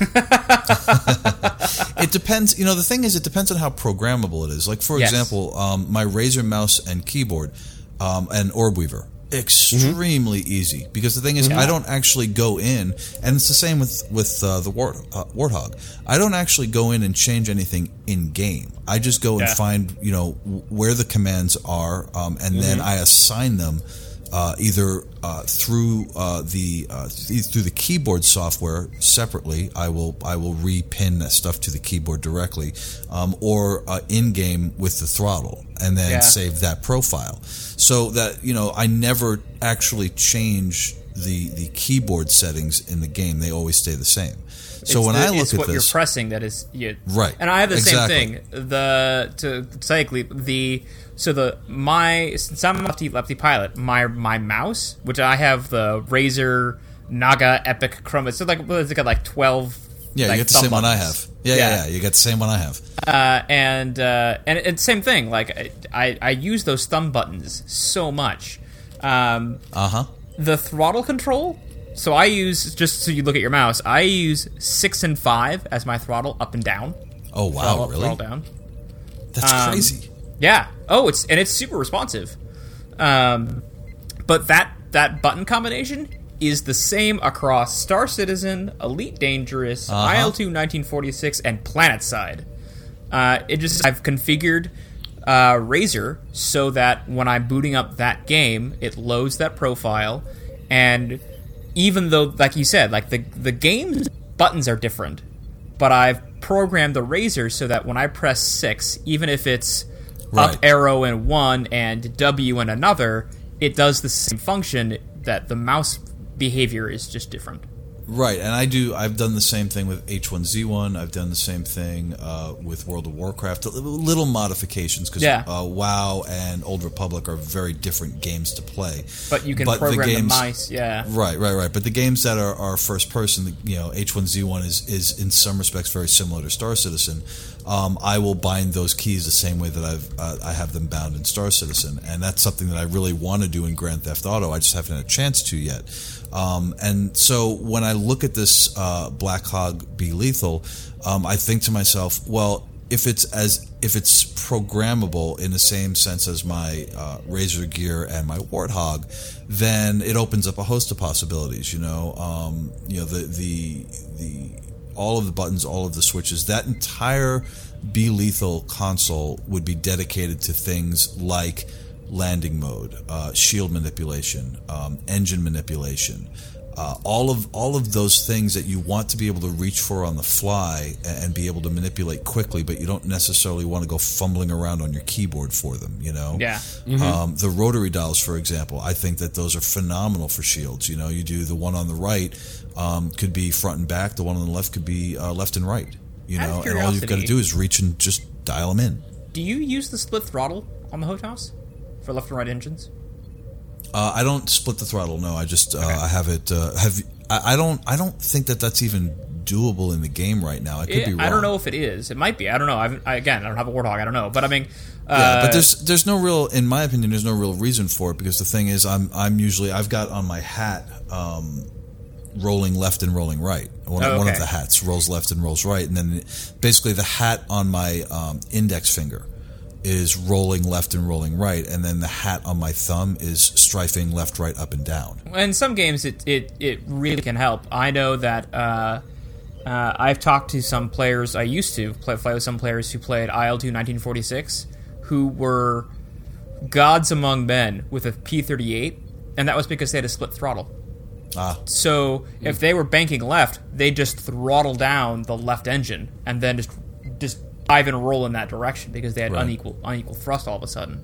it depends. You know, the thing is, it depends on how programmable it is. Like, for Yes. example, um, my Razer mouse and keyboard um, and Orb Weaver, extremely easy. Because the thing is, I don't actually go in, and it's the same with with uh, the Wart, uh, Warthog. I don't actually go in and change anything in game. I just go and find you know where the commands are, um, and then I assign them. Uh, either uh, through uh, the uh, th- through the keyboard software separately, I will I will repin that stuff to the keyboard directly, um, or uh, in game with the throttle, and then Yeah. save that profile. So that you know, I never actually change the the keyboard settings in the game; they always stay the same. So It's when the- I look it's at what this, you're pressing that is you, Right. And I have the Exactly. same thing. The to technically the so the my since I'm a lefty lefty pilot, my my mouse, which I have the Razer Naga Epic Chroma. So like well, it's got like twelve. yeah, like, you get the same one I buttons. have. Yeah, yeah, yeah, you get the same one I have. Uh, and uh, and it's same thing. Like I, I use those thumb buttons so much. Um, Uh huh. the throttle control. So I use just so you look at your mouse. I use six and five as my throttle up and down. Oh wow, Throttle up, really? throttle down. That's Um, crazy. Yeah. Oh, it's and it's super responsive. Um, but that that button combination is the same across Star Citizen, Elite Dangerous, Uh-huh. IL-2 1946, and PlanetSide. Uh, it just I've configured uh, Razer so that when I'm booting up that game, it loads that profile, and even though, like you said, like the the game's buttons are different, but I've programmed the Razer so that when I press six, even if it's Right. up arrow in one and W in another, it does the same function. That the mouse behavior is just different. Right, and I do. I've done the same thing with H1Z1. I've done the same thing uh, with World of Warcraft. Little modifications because Yeah. uh, WoW and Old Republic are very different games to play. But you can But the program the, games- mice. Yeah. Right, right, right. But the games that are, are first person, you know, H1Z1 is is in some respects very similar to Star Citizen. Um, I will bind those keys the same way that I've uh, I have them bound in Star Citizen, and that's something that I really want to do in Grand Theft Auto. I just haven't had a chance to yet. Um, and so when I look at this uh, Black Hog Be Lethal, um, I think to myself, well, if it's as if it's programmable in the same sense as my uh, Razer Gear and my Warthog, then it opens up a host of possibilities. You know, um, you know the the the all of the buttons, all of the switches, that entire Be Lethal console would be dedicated to things like landing mode, uh, shield manipulation, um, engine manipulation. Uh, all of all of those things that you want to be able to reach for on the fly and, and be able to manipulate quickly, but you don't necessarily want to go fumbling around on your keyboard for them. You know, Yeah. um, the rotary dials, for example, I think that those are phenomenal for shields. You know, you do the one on the right um, could be front and back, the one on the left could be uh, left and right. You know, and all you've got to do is reach and just dial them in. Do you use the split throttle on the HOTAS for left and right engines? Uh, I don't split the throttle. No, I just uh, I have it. Uh, have I, I don't I don't think that that's even doable in the game right now. I could It- be wrong. I don't know if it is. It might be. I don't know. I've, I, again, I don't have a warthog. I don't know. But I mean, uh, Yeah, but there's there's no real, in my opinion, there's no real reason for it because the thing is, I'm I'm usually I've got on my hat um, rolling left and rolling right. One of the hats rolls left and rolls right, and then basically the hat on my um, index finger is rolling left and rolling right, and then the hat on my thumb is strafing left, right, up, and down. in some games it, it, it really can help. I know that uh, uh, I've talked to some players. I used to play, play with some players who played IL2 1946 who were gods among men with a P38, and that was because they had a split throttle. Ah, So if they were banking left, they just throttle down the left engine and then just dive and roll in that direction because they had Right. unequal unequal thrust all of a sudden.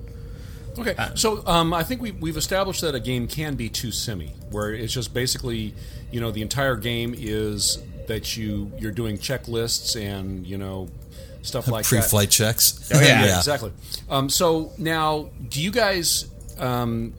Okay, so um, I think we, we've established that a game can be too semi, where it's just basically, you know, the entire game is that you you're doing checklists and you know stuff like that. pre-flight checks. Oh, yeah. Yeah, exactly. Um, so now, do you guys? Um,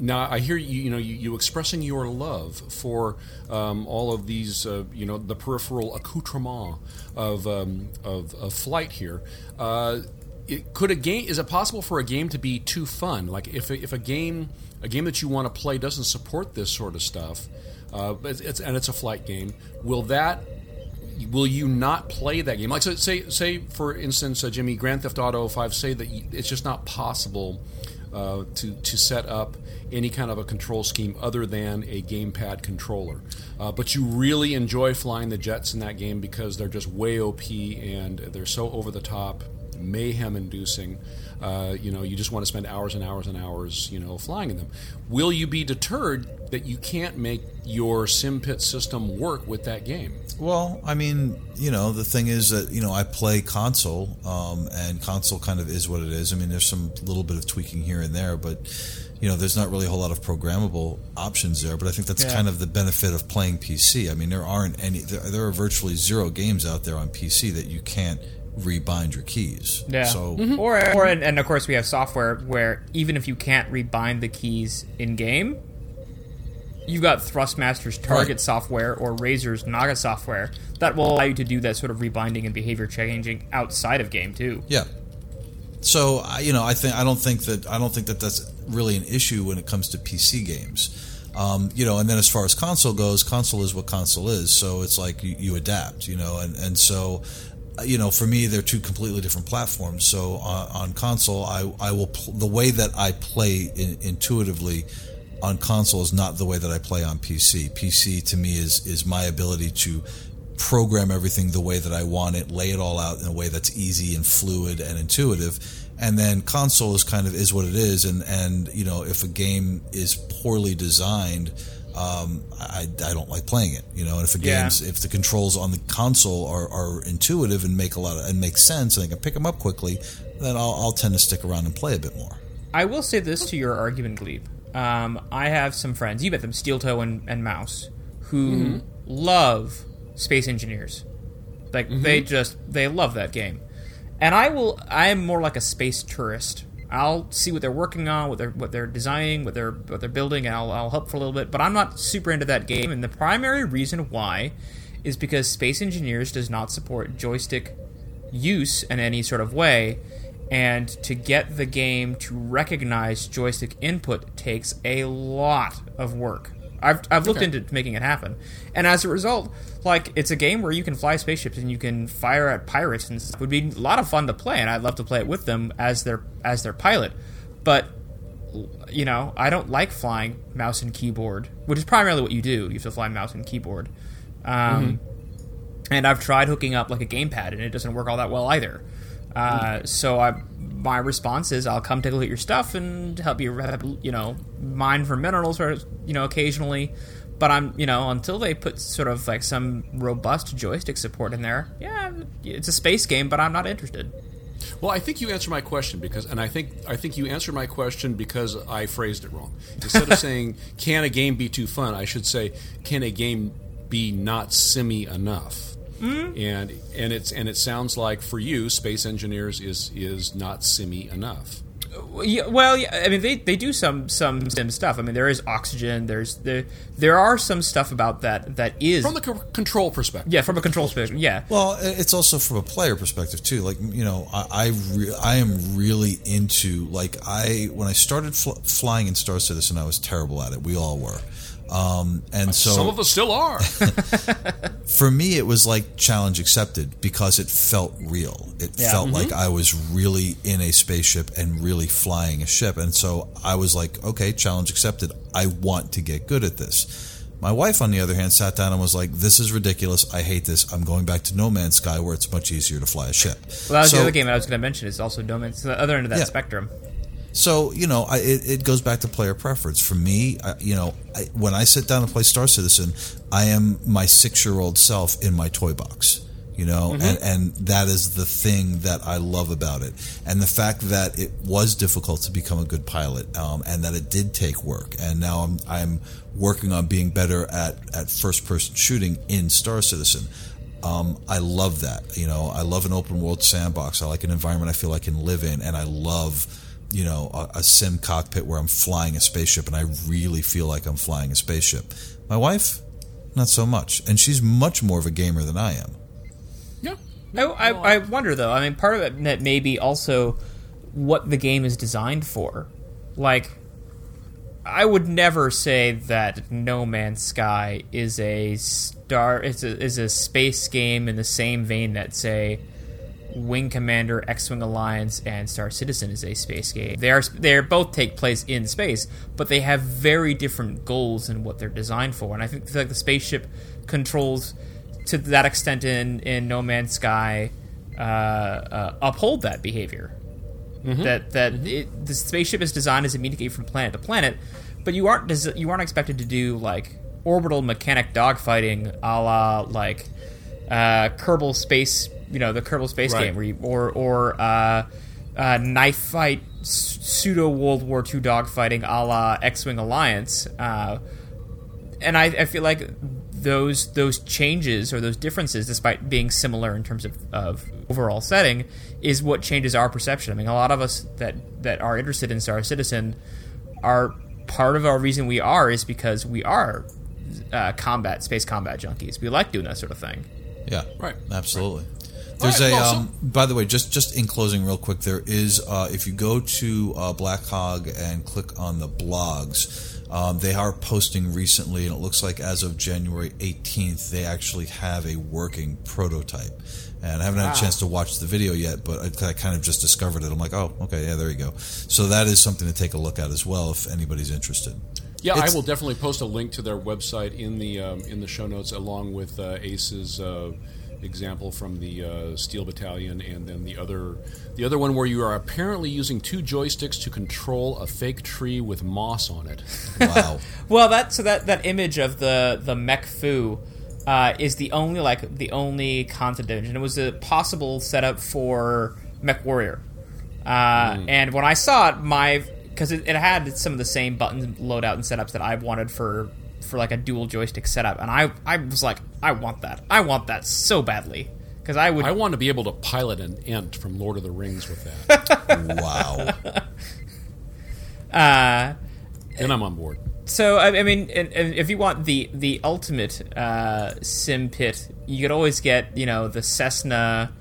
now I hear you. You know, you, you expressing your love for um, all of these. Uh, you know, the peripheral accoutrement of um, of, of flight here. Uh, it, could a game? Is it possible for a game to be too fun? Like if if a game a game that you want to play doesn't support this sort of stuff, uh, it's, it's and it's a flight game. Will that will you not play that game? Like, so say, say for instance, uh, Jimmy, Grand Theft Auto Five, say that you, it's just not possible uh, to to set up any kind of a control scheme other than a gamepad controller. Uh, but you really enjoy flying the jets in that game because they're just way OP and they're so over the top, mayhem inducing. Uh, you know, you just want to spend hours and hours and hours, you know, flying in them. Will you be deterred that you can't make your SimPit system work with that game? Well, I mean, you know, the thing is that you know I play console, um, and console kind of is what it is. I mean, there's some little bit of tweaking here and there, but you know, there's not really a whole lot of programmable options there. But I think that's Yeah. kind of the benefit of playing PC. I mean, there aren't any. There, there are virtually zero games out there on PC that you can't rebind your keys. Yeah. So Or, or and, and of course we have software where even if you can't rebind the keys in game, you've got Thrustmaster's Target Right. software or Razer's Naga software that will allow you to do that sort of rebinding and behavior changing outside of game too. Yeah. So I- you know, I think I don't think that I don't think that that's really an issue when it comes to PC games. Um, you know, and then as far as console goes, console is what console is. So it's like you, you adapt. You know, and and so you know, for me, they're two completely different platforms. So on, on console, I I will pl- the way that I play in, intuitively on console is not the way that I play on PC. PC to me is is my ability to program everything the way that I want it, lay it all out in a way that's easy and fluid and intuitive. And then console is kind of is what it is, and and you know if a game is poorly designed, um, I, I don't like playing it. You know, and if a Yeah. if the controls on the console are, are intuitive and make a lot of and make sense and I can pick them up quickly, then I'll, I'll tend to stick around and play a bit more. I will say this to your argument, Gleep. Um, I have some friends, you bet them, Steel Toe and, and Mouse, who love Space Engineers. Like Mm-hmm. they just they love that game. And I will I am more like a space tourist. I'll see what they're working on, what they're what they're designing, what they're what they're building, and I'll, I'll help for a little bit. But I'm not super into that game, and the primary reason why is because Space Engineers does not support joystick use in any sort of way, and to get the game to recognize joystick input takes a lot of work. I've, I've looked into making it happen, and as a result, like it's a game where you can fly spaceships and you can fire at pirates, and it would be a lot of fun to play, and I'd love to play it with them as their as their pilot. But you know, I don't like flying mouse and keyboard, which is primarily what you do. You have to fly mouse and keyboard. Um, And I've tried hooking up like a gamepad, and it doesn't work all that well either. Uh, so I, my response is, I'll come take a look at your stuff and help you, you know, mine for minerals, or you know, occasionally. But I'm, you know, until they put sort of like some robust joystick support in there, yeah, it's a space game, but I'm not interested. Well, I think you answered my question because, and I think I think you answered my question because I phrased it wrong. Instead of saying "Can a game be too fun?" I should say "Can a game be not simmy enough?" Mm-hmm. And and it's and it sounds like for you, Space Engineers is is not simmy enough. Yeah, well, yeah, I mean, they, they do some some sim stuff. I mean, there is oxygen. There's there there are some stuff about that that is From the co- control perspective, yeah from a control perspective. Yeah, Well, it's also from a player perspective too. Like you know, I I, re- I am really into like I when I started fl- flying in Star Citizen, I was terrible at it. We all were, um, and so some of us still are. for me, it was like challenge accepted because it felt real. It Yeah. felt like I was really in a spaceship and really flying a ship. And so I was like, okay, challenge accepted. I want to get good at this. My wife, on the other hand, sat down and was like, "This is ridiculous. I hate this. I'm going back to No Man's Sky, where it's much easier to fly a ship." well, that was So- the other game I was going to mention. Is also No Man's the other end of that Yeah. spectrum. So you know, I, it, it goes back to player preference. For me, I, you know, I, when I sit down to play Star Citizen, I am my six-year-old self in my toy box. You know, and and that is the thing that I love about it, and the fact that it was difficult to become a good pilot, um, and that it did take work, and now I'm I'm working on being better at at first-person shooting in Star Citizen. Um, I love that. You know, I love an open world sandbox. I like an environment I feel I can live in, and I love, you know, a, a sim cockpit where I'm flying a spaceship, and I really feel like I'm flying a spaceship. My wife, not so much, and she's much more of a gamer than I am. yeah. I, I, I wonder though. I mean, part of it that may be also what the game is designed for. Like, I would never say that No Man's Sky is a star is a, is a space game in the same vein that say Wing Commander, X-wing Alliance, and Star Citizen is a space game. They are they both take place in space, but they have very different goals and what they're designed for. And I think like the spaceship controls to that extent in in No Man's Sky uh, uh, uphold that behavior. That that it, the spaceship is designed as a communicate from planet to planet, but you aren't des- you aren't expected to do like orbital mechanic dogfighting, a la like uh, Kerbal Space, you know, the Kerbal Space Right. game, where you, or or uh, uh, knife fight pseudo World War II dogfighting, a la X-wing Alliance. Uh, and I, I feel like those those changes or those differences, despite being similar in terms of, of overall setting, is what changes our perception. I mean, a lot of us that that are interested in Star Citizen are part of our reason we are is because we are uh, combat space combat junkies. We like doing that sort of thing. Yeah, Right. Absolutely. There's right, a. well, so- um, by the way, just just in closing, real quick, there is uh, if you go to uh, Black Hog and click on the blogs, um, they are posting recently, and it looks like as of January 18th, they actually have a working prototype. And I haven't had a chance to watch the video yet, but I, I kind of just discovered it. I'm like, oh, okay, yeah, there you go. So that is something to take a look at as well if anybody's interested. Yeah, It's- I will definitely post a link to their website in the um, in the show notes, along with uh, Ace's uh, example from the uh, Steel Battalion, and then the other the other one where you are apparently using two joysticks to control a fake tree with moss on it. Wow. Well, that so that that image of the the mech foo uh, is the only like the only content image, and it was a possible setup for Mech Warrior. Uh, And when I saw it, my because it, it had some of the same button loadout and setups that I wanted for for like a dual joystick setup, and I I was like, I want that. I want that so badly because I would. I want to be able to pilot an Ent from Lord of the Rings with that. wow. uh, then I'm on board. so I, I mean, and, and if you want the the ultimate uh, sim pit, you could always get you know the Cessna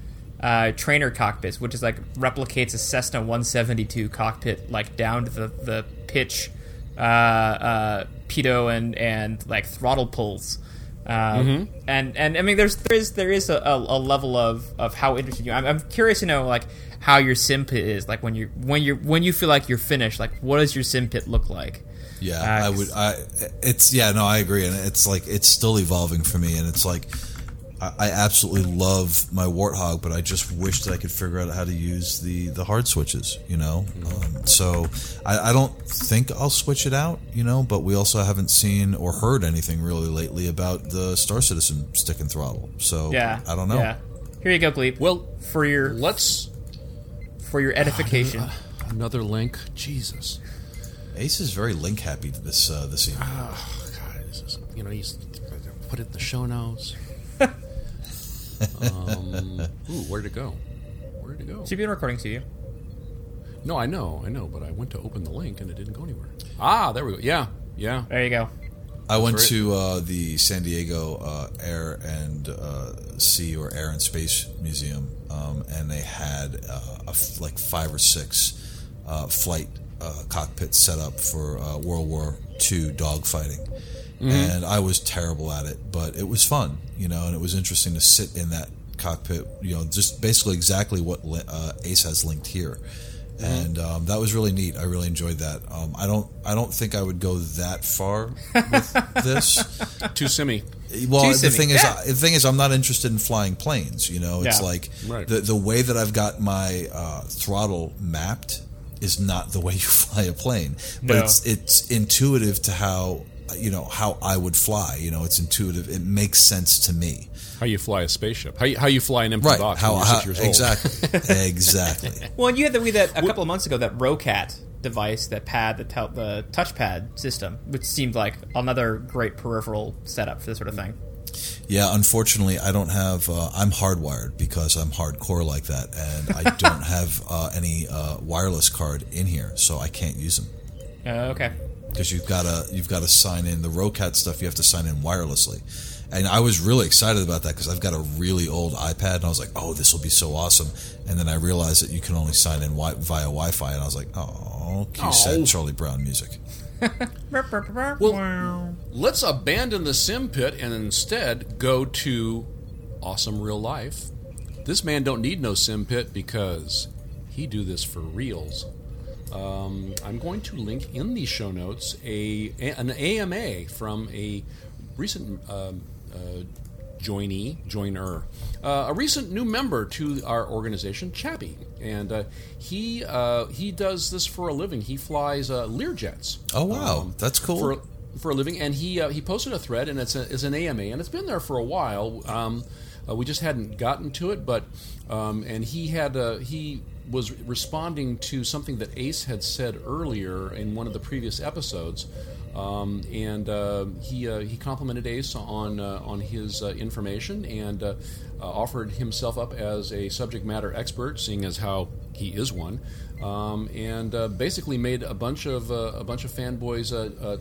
uh, trainer cockpit, which is like replicates a Cessna 172 cockpit, like down to the the pitch, uh, uh, pitot and and like throttle pulls. Um, And and I mean, there's there is there is a, a, a level of, of how interested you. I'm, I'm curious to know like how your sim pit is like when you when you when you feel like you're finished. Like, what does your sim pit look like? Yeah, Uh, I would. I it's yeah, no, I agree, and it's like it's still evolving for me, and it's like I, I absolutely love my warthog, but I just wish that I could figure out how to use the the hard switches. You know, um, so I, I don't think I'll switch it out. You know, but we also haven't seen or heard anything really lately about the Star Citizen stick and throttle. So Yeah, I don't know. Yeah, here you go, Gleep. Well, for your let's for your edification. another link. Jesus, Ace is very link happy this uh, this evening. God, this is, you know, he's put it in the show notes. um, ooh, where'd it go? Where'd it go? Should be in a recording studio. No, I know, I know, but I went to open the link and it didn't go anywhere. Ah, there we go. Yeah, yeah. There you go. I went right. to uh, the San Diego uh, Air and uh, Sea or Air and Space Museum, um, and they had uh, a f- like five or six uh, flight uh, cockpits set up for uh, World War II dogfighting. And I was terrible at it, but it was fun, you know, and it was interesting to sit in that cockpit, you know, just basically exactly what li- uh, Ace has linked here. And um, that was really neat. I really enjoyed that. Um, I don't. I don't think I would go that far with this. Too simmy. Well, Too the simmy. thing is, Yeah. the thing is, I'm not interested in flying planes. You know, it's Yeah. like Right. the the way that I've got my uh, throttle mapped is not the way you fly a plane, but No. it's it's intuitive to how you know how I would fly. You know, it's intuitive. It makes sense to me. How you fly a spaceship? How you, how you fly an empty Right? box How, when you're how six years old? exactly exactly. Well, you had the we that a couple of months ago that Roccat device that pad the tel- the touchpad system, which seemed like another great peripheral setup for this sort of thing. Yeah, unfortunately, I don't have. Uh, I'm hardwired because I'm hardcore like that, and I don't have uh, any uh, wireless card in here, so I can't use them. Uh, okay. Because you've got to you've got to sign in the Roccat stuff. You have to sign in wirelessly, and I was really excited about that because I've got a really old iPad, and I was like, "Oh, this will be so awesome!" And then I realized that you can only sign in wi- via Wi-Fi, and I was like, "Oh, cue Oh. sad Charlie Brown music." Well, let's abandon the sim pit and instead go to awesome real life. This man don't need no sim pit because he do this for reals. Um, I'm going to link in the show notes a an AMA from a recent um, uh, joinee, joiner, uh, a recent new member to our organization, Chappie, and uh, he uh, he does this for a living. He flies uh, Learjets. Oh wow, that's cool. For, for a living, and he uh, he posted a thread, and it's, a, it's an AMA, and it's been there for a while. Um, uh, we just hadn't gotten to it, but um, and he had uh, he was responding to something that Ace had said earlier in one of the previous episodes, um, and uh, he uh, he complimented Ace on uh, on his uh, information and uh, uh, offered himself up as a subject matter expert, seeing as how he is one, um, and basically made a bunch of a bunch of fanboys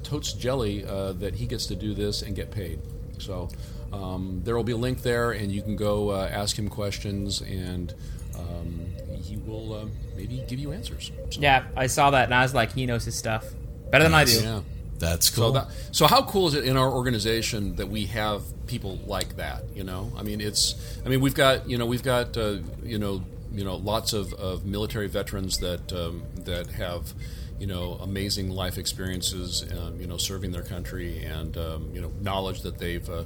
totes jelly that he gets to do this and get paid. So um, there will be a link there, and you can go ask him questions, and um, will uh, maybe give you answers. So, Yeah, I saw that and I was like, he knows his stuff better than I do. yeah. That's So cool. that, so how cool is it in our organization that we have people like that? You know, I mean, it's, I mean, we've got, you know, we've got, uh, you know, you know, lots of, of military veterans that um, that have, you know, amazing life experiences, um, you know, serving their country and um, you know, knowledge that they've. Uh,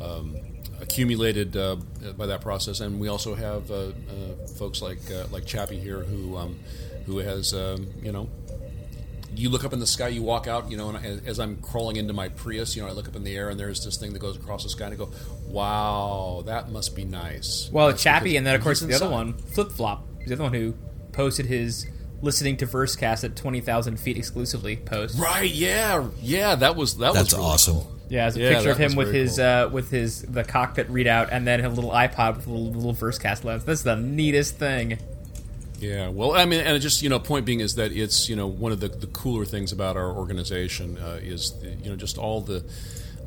um, accumulated uh, by that process, and we also have uh, uh, folks like uh, like Chappie here who um, who has um, you know you look up in the sky, you walk out, you know, and as, as I'm crawling into my Prius, you know, I look up in the air and there's this thing that goes across the sky, and I go, "Wow, that must be nice." Well, That's Chappie, and then of course the other one, Flip Flop, the other one who posted his listening to Versecast at twenty thousand feet exclusively post. Right? Yeah, yeah. That was that That's was really awesome. cool. Yeah, it's a Yeah, picture of him with his cool. uh, with his the cockpit readout, and then a little iPod with a little, little Versecast lens. That's the neatest thing. Yeah, well, I mean, and it just you know, point being is that it's you know one of the, the cooler things about our organization uh, is the, you know just all the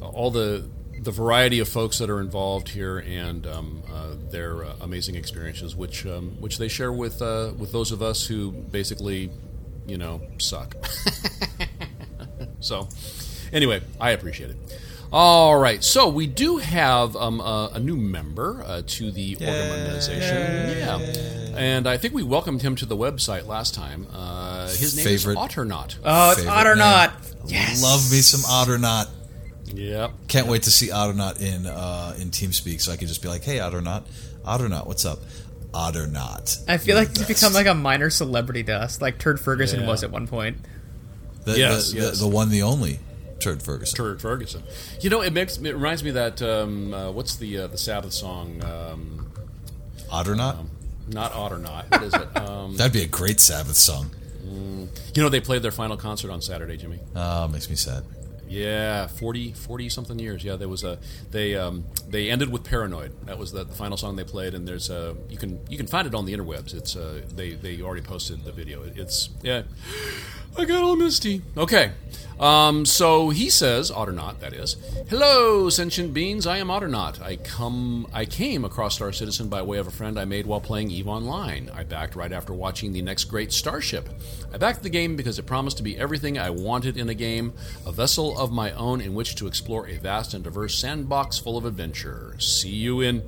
all the the variety of folks that are involved here and um, uh, their uh, amazing experiences, which um, which they share with uh, with those of us who basically you know suck. so, anyway, I appreciate it. All right, so we do have um, a, a new member uh, to the organization. Yeah, and I think we welcomed him to the website last time. Uh, his name Favorite- is Otternaut. Oh, it's Favorite Otternaut. name. Yes. Love me some Otternaut. yep. Can't wait to see Otternaut in uh, in TeamSpeak, so I can just be like, "Hey, Otternaut, Otternaut, what's up?" Otternaut. I feel You're like he's best. become like a minor celebrity to us, like Turd Ferguson Yeah. was at one point. the, Yes, the, yes. the, the one, the only, Turd Ferguson. Turd Ferguson. You know, it makes it reminds me that um, uh, what's the uh, the Sabbath song? Um, Otternaut. not Otternaut. What is it? Um, That'd be a great Sabbath song. you know, they played their final concert on Saturday, Jimmy. Oh, makes me sad. Yeah, 40, 40 something years. Yeah, there was a they um, they ended with Paranoid. That was the, the final song they played, and there's a you can you can find it on the interwebs. It's uh, they they already posted the video. It's yeah, I got all misty. Okay, um, so he says Otternaut. That is, hello, sentient beings. I am Otternaut. I come I came across Star Citizen by way of a friend I made while playing Eve Online. I backed right after watching the next great Starship. I backed the game because it promised to be everything I wanted in a game, a vessel of my own in which to explore a vast and diverse sandbox full of adventure. See you in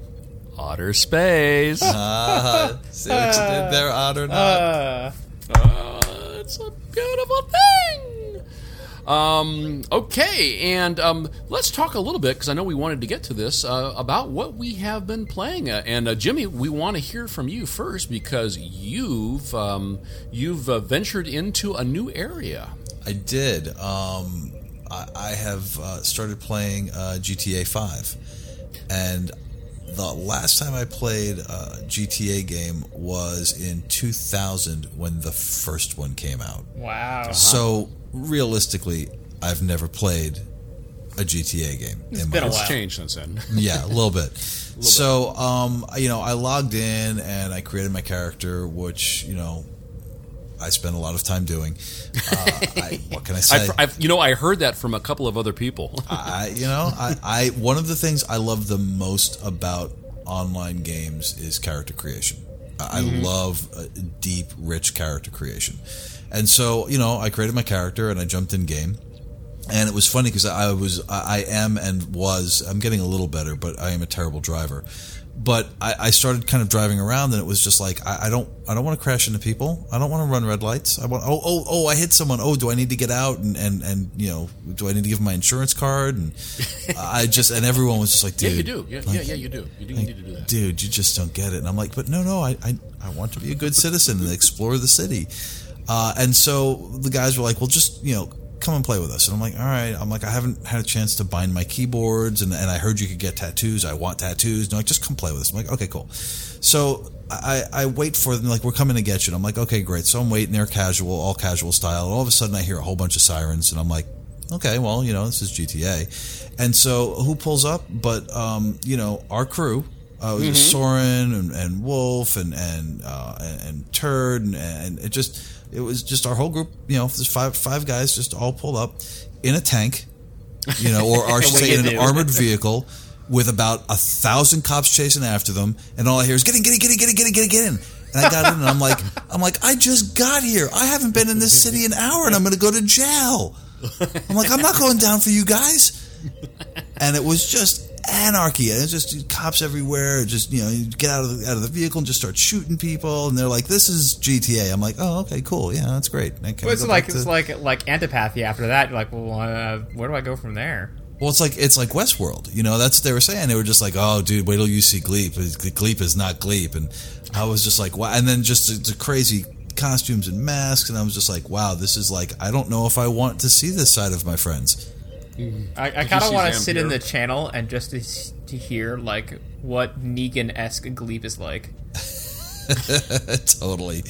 outer space. Ah, see what you did there, Otternaut. Uh, Uh, it's a beautiful thing. Um, okay, and um, let's talk a little bit because I know we wanted to get to this uh, about what we have been playing. Uh, and uh, Jimmy, we want to hear from you first because you've um, you've uh, ventured into a new area. I did. Um, I, I have uh, started playing uh, GTA 5. And the last time I played a GTA game was in 2000 when the first one came out. wow. So, realistically, I've never played a GTA game. It's in been my a life. while. Changed since then. Yeah, a little bit. so, um, you know, I logged in and I created my character, which you know, I spend a lot of time doing. Uh, I, what can I say? I've, I've, you know, I heard that from a couple of other people. I, you know, I, I one of the things I love the most about online games is character creation. I I love deep, rich character creation, and so you know, I created my character and I jumped in game. And it was funny because I was, I am and was, I'm getting a little better, but I am a terrible driver. But I, I started kind of driving around, and it was just like I, I don't, I don't want to crash into people. I don't want to run red lights. I want, oh, oh, oh, I hit someone. Oh, do I need to get out and and and you know, do I need to give my insurance card? And I just, and everyone was just like, yeah, dude, you do. Yeah, like, yeah, yeah, you do. You do like, need to do that. dude, you just don't get it. And I'm like, but no, no, I, I, I want to be a good citizen and explore the city. Uh, and so the guys were like, well, just, you know, come and play with us. And I'm like, all right. I'm like, I haven't had a chance to bind my keyboards and, and I heard you could get tattoos. I want tattoos. And like, just come play with us. I'm like, okay, cool. So I, I wait for them, like, we're coming to get you. And I'm like, okay, great. So I'm waiting there casual, all casual style. And all of a sudden I hear a whole bunch of sirens and I'm like, okay, well, you know, this is GTA. And so who pulls up? But, um, you know, our crew, uh, it was Soren and, and Wolf and, and, uh, and, and Turd and, and it just, it was just our whole group, you know, there's five, five guys just all pulled up in a tank, you know, or, or I should What say in an armored vehicle with about a thousand cops chasing after them. And all I hear is get in, get in, get in, get in, get in, get in, get in. And I got in and I'm like, I'm like, I just got here. I haven't been in this city an hour and I'm going to go to jail. I'm like, I'm not going down for you guys. And it was just anarchy. And it's just cops everywhere. Just you know, you get out of the, out of the vehicle and just start shooting people. And they're like, "This is GTA." I'm like, "Oh, okay, cool. Yeah, that's great." Well, it's like back it's like like antipathy. After that, you're like, well, uh, where do I go from there? Well, it's like it's like Westworld. You know, that's what they were saying. They were just like, "Oh, dude, wait till you see Gleep. Gleep is not Gleep." And I was just like, "Wow!" And then just the, the crazy costumes and masks, and I was just like, "Wow, this is like I don't know if I want to see this side of my friends." I, I kind of want to sit in the channel and just to, to hear like what Negan esque Gleep is like. totally,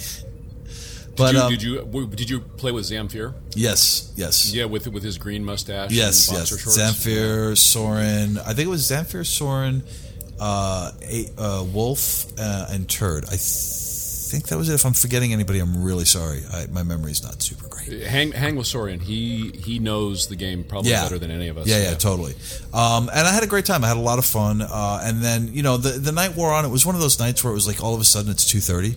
But did, you, um, did you did you play with Zamfir? yes, yes, Yeah, with with his green mustache. yes, and yes. boxer shorts? Zamfir, Soren. I think it was Zamfir, Soren, uh, uh, Wolf, uh, and Turd. I th- think that was it. If I'm forgetting anybody, I'm really sorry. I, my memory's not super great. Hang hang with Soren. He he knows the game probably yeah. better than any of us. Yeah, yeah, totally. Um, and I had a great time. I had a lot of fun. Uh, and then you know the the night wore on. It was one of those nights where it was like all of a sudden it's two thirty.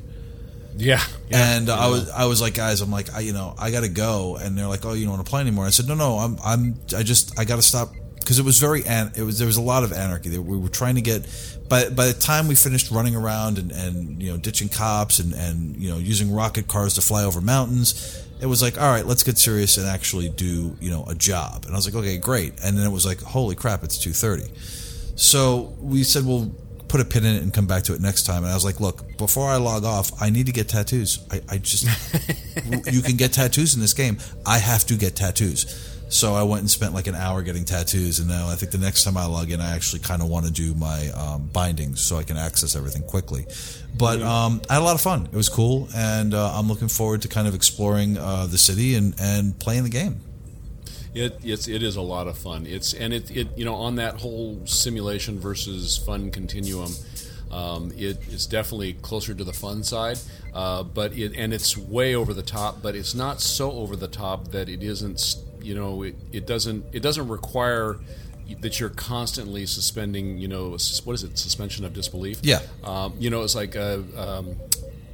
yeah. yeah. And uh, I was I was like, guys, I'm like, I, you know, I got to go. And they're like, oh, you don't want to play anymore? I said, no, no, I'm I'm I just I got to stop because it was very an- it was there was a lot of anarchy. We were trying to get by by the time we finished running around and, and you know ditching cops and and you know using rocket cars to fly over mountains. It was like, all right, let's get serious and actually do, you know, a job. And I was like, okay, great. And then it was like, holy crap, it's two thirty. So we said, we'll put a pin in it and come back to it next time. And I was like, look, before I log off, I need to get tattoos. I, I just, you can get tattoos in this game. I have to get tattoos. So I went and spent like an hour getting tattoos, and now I think the next time I log in, I actually kind of want to do my um, bindings so I can access everything quickly. But um, I had a lot of fun. It was cool, and uh, I'm looking forward to kind of exploring uh, the city and, and playing the game. It it's it is a lot of fun. It's and it, it you know on that whole simulation versus fun continuum. Um, it is definitely closer to the fun side, uh, but it and it's way over the top. But it's not so over the top that it isn't. You know, it, it doesn't it doesn't require that you're constantly suspending. You know, what is it? Suspension of disbelief. Yeah. Um, you know, it's like uh, um,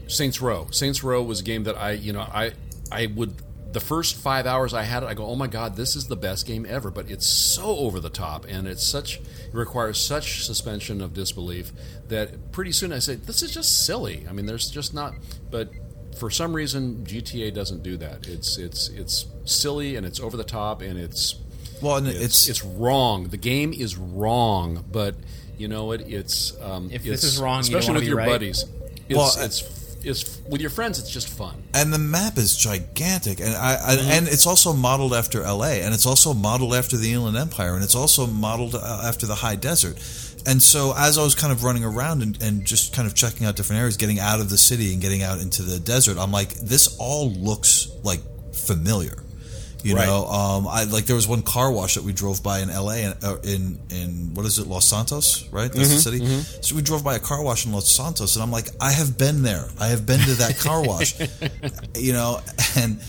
Saints Row. Saints Row was a game that I, you know, I, I would the first five hours I had it, I go, oh my god, this is the best game ever. But it's so over the top, and it's such it requires such suspension of disbelief that pretty soon I said, this is just silly. I mean, there's just not. But for some reason, GTA doesn't do that. It's it's it's silly and it's over the top and it's Well, and it's it's, it's wrong. The game is wrong, but you know what? It's um, If it's, this is wrong, you don't especially wanna with be your right. buddies. It's, Well, it's it's with your friends. It's just fun. and the map is gigantic, and I, I Mm-hmm. and it's also modeled after L.A. and it's also modeled after the Inland Empire, and it's also modeled uh, after the High Desert. And so, as I was kind of running around and, and just kind of checking out different areas, getting out of the city and getting out into the desert, I'm like, this all looks like familiar. You Right. know, um, I like there was one car wash that we drove by in L.A. and uh, in in what is it, Los Santos, right? That's the city. So we drove by a car wash in Los Santos, and I'm like, I have been there. I have been to that car wash. you know, and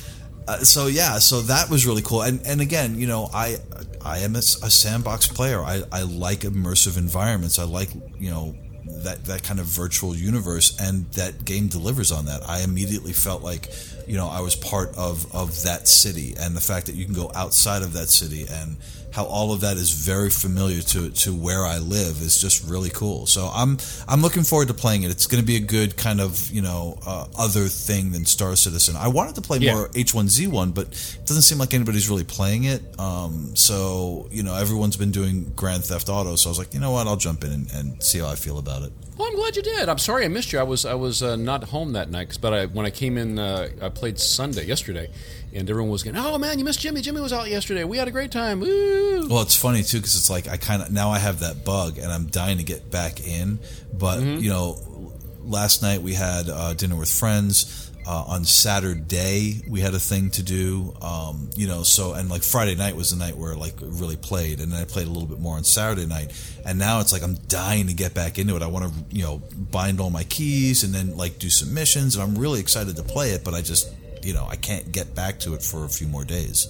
uh, so yeah, so that was really cool. And and again, you know, I I am a sandbox player. I I like immersive environments. I like you know that that kind of virtual universe, and that game delivers on that. I immediately felt like you know I was part of of that city, and the fact that you can go outside of that city and how all of that is very familiar to to where I live is just really cool. So I'm I'm looking forward to playing it. It's going to be a good kind of you know uh, other thing than Star Citizen. I wanted to play Yeah. more H1Z1, but it doesn't seem like anybody's really playing it. Um, so you know everyone's been doing Grand Theft Auto, so I was like, you know what, I'll jump in and, and see how I feel about it. Well, I'm glad you did. I'm sorry I missed you. I was I was uh, not home that night, but I, when I came in, uh, I played Sunday yesterday, and everyone was going, "Oh man, you missed Jimmy. Jimmy was out yesterday. We had a great time." Woo! Well, it's funny too because it's like I kind of now I have that bug and I'm dying to get back in. But you know, last night we had uh, dinner with friends. Uh, on Saturday we had a thing to do. Um, you know, so and like Friday night was the night where like really played, and then I played a little bit more on Saturday night. And now it's like I'm dying to get back into it. I want to you know bind all my keys and then like do some missions, and I'm really excited to play it. But I just you know I can't get back to it for a few more days.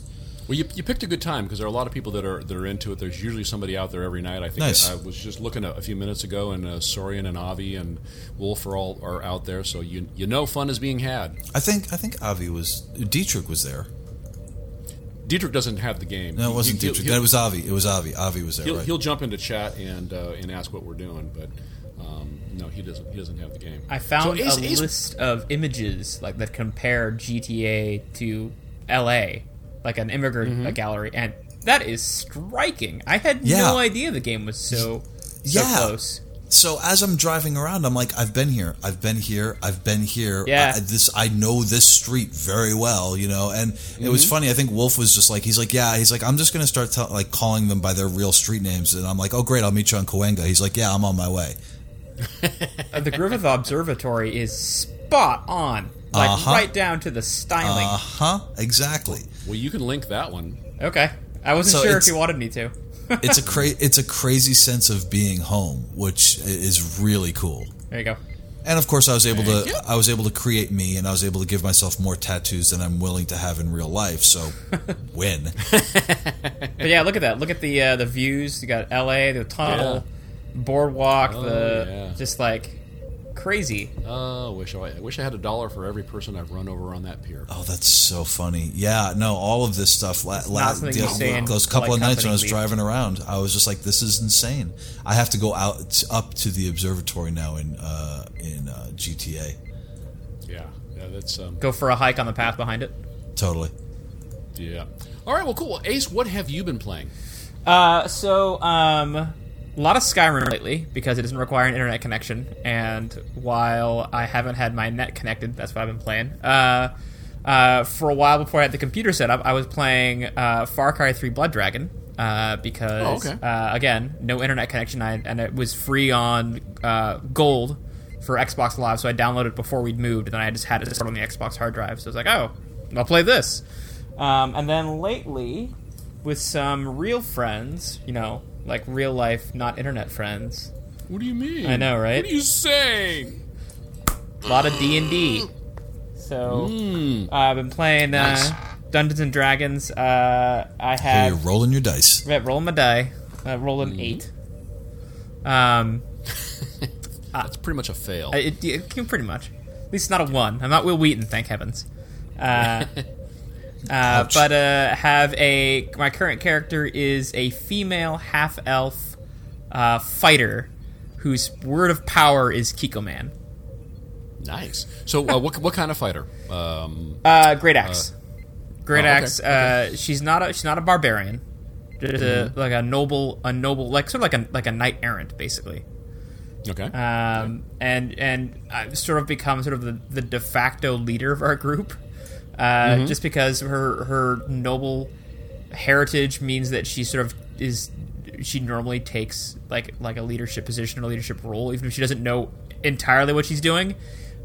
Well, you, you picked a good time because there are a lot of people that are that are into it. There's usually somebody out there every night. I think Nice. I, was just looking a, a few minutes ago, and uh, Soren and Avi and Wolf are all are out there. So you you know fun is being had. I think I think Avi was Dietrich was there. Dietrich doesn't have the game. No, it wasn't He- Dietrich. That was Avi. It was Avi. Avi was there. He'll, right? he'll jump into chat and uh, and ask what we're doing, but um, no, he doesn't. He doesn't have the game. I found So Ace- a Ace- list of images like that compare GTA to LA, like an immigrant Mm-hmm. uh gallery, and that is striking. I had Yeah. no idea the game was so so Yeah. close. so as I'm driving around, I'm like, I've been here. I've been here. I've been here. Yeah. I, this I know this street very well, you know. And it was Mm-hmm. funny. I think Wolf was just like, he's like, yeah. He's like, I'm just gonna start tell like calling them by their real street names. And I'm like, oh great, I'll meet you on Cahuenga. He's like, yeah, I'm on my way. Uh, the Griffith Observatory is spot on. like Uh-huh. right down to the styling. Uh huh. Exactly. Well, you can link that one. okay, I wasn't So sure if you wanted me to. It's a cra- it's a crazy sense of being home, which is really cool. There you go. And of course, I was able Thank to you. I was able to create me, and I was able to give myself more tattoos than I'm willing to have in real life. So, win. But yeah, look at that. Look at the uh, the views. You got L.A., the tunnel, boardwalk, Oh, the yeah. just like crazy. Oh, wish I, I wish I had a dollar for every person I've run over on that pier. Oh, that's so funny. Yeah, no, all of this stuff. La- la- not something you say in those couple of nights when I was company, driving around, I was just like, "This is insane." I have to go out t- up to the observatory now in uh, in uh, GTA. Yeah, yeah, that's um, Go for a hike on the path behind it. Totally. yeah. All right, well, cool. Well, Ace, what have you been playing? Uh, so um, a lot of Skyrim lately because it doesn't require an internet connection, and while I haven't had my net connected, that's what I've been playing. Uh, uh, for a while before I had the computer set up, I was playing uh, Far Cry 3 Blood Dragon. Uh, because Oh, okay. uh, again, no internet connection, I, and it was free on uh, Gold for Xbox Live, so I downloaded it before we'd moved, and then I just had it stored on the Xbox hard drive. So I was like, oh, I'll play this. Um, and then lately, with some real friends, you know, like real life, not internet friends. What do you mean? I know, right? What are you saying? A lot of D and D. So Hmm. uh, I've been playing uh, Nice. Dungeons and Dragons. Uh, I Hey, you're rolling your dice. yeah, rolling my die, uh, rolling Mm-hmm. eight. Um, That's pretty much a fail. it, it, it- pretty much. At least not a one. I'm not Wil Wheaton, thank heavens. Uh, uh, but uh, have a my current character is a female half elf uh, fighter whose word of power is Kiko Man. nice. So, uh, what what kind of fighter? Um, Uh, Great Axe. Great oh, okay, Axe. Uh, she's not a she's not a barbarian. Just a, like a noble a noble like sort of like a like a knight errant basically. okay. um, and and I've sort of become sort of the, the de facto leader of our group, uh, just because her her noble heritage means that she sort of is she normally takes like like a leadership position or leadership role, even if she doesn't know entirely what she's doing.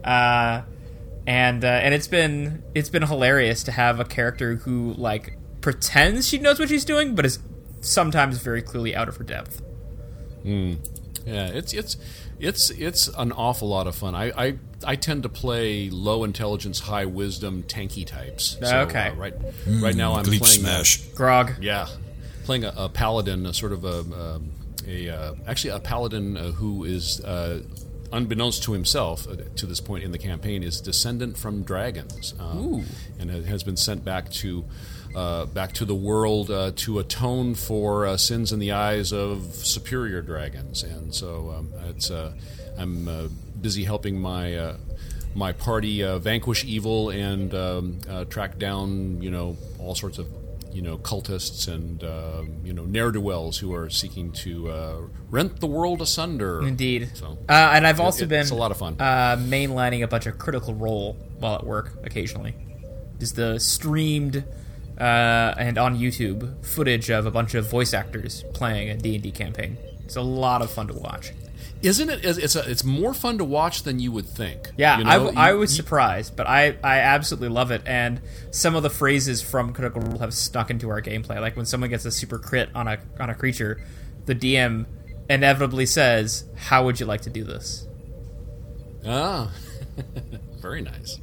Uh, and uh, and it's been it's been hilarious to have a character who like pretends she knows what she's doing, but is sometimes very clearly out of her depth. Yeah, it's it's it's it's an awful lot of fun. I I, I tend to play low intelligence, high wisdom, tanky types. So, Okay. uh, right right now I'm Bleach playing smash. Grog. yeah, playing a, a paladin, a sort of a um, a uh, actually a paladin uh, who is. Uh, Unbeknownst to himself, uh, to this point in the campaign, is descendant from dragons, um, and has been sent back to uh, back to the world uh, to atone for uh, sins in the eyes of superior dragons. And so um, it's uh, I'm uh, busy helping my uh, my party uh, vanquish evil and um, uh, track down you know all sorts of you know cultists and um, you know ne'er do wells who are seeking to uh, rent the world asunder. Indeed. So Uh, and I've also it- been it's a lot of fun. uh, mainlining a bunch of Critical Role while at work occasionally. Is the streamed uh, and on YouTube footage of a bunch of voice actors playing a D and D campaign. It's a lot of fun to watch. Isn't it? It's it's, a, it's more fun to watch than you would think. Yeah, You I, know, I you- was you- surprised, but I, I absolutely love it. And some of the phrases from Critical Role have stuck into our gameplay. Like when someone gets a super crit on a on a creature, the DM inevitably says, "How would you like to do this?" Ah, very nice.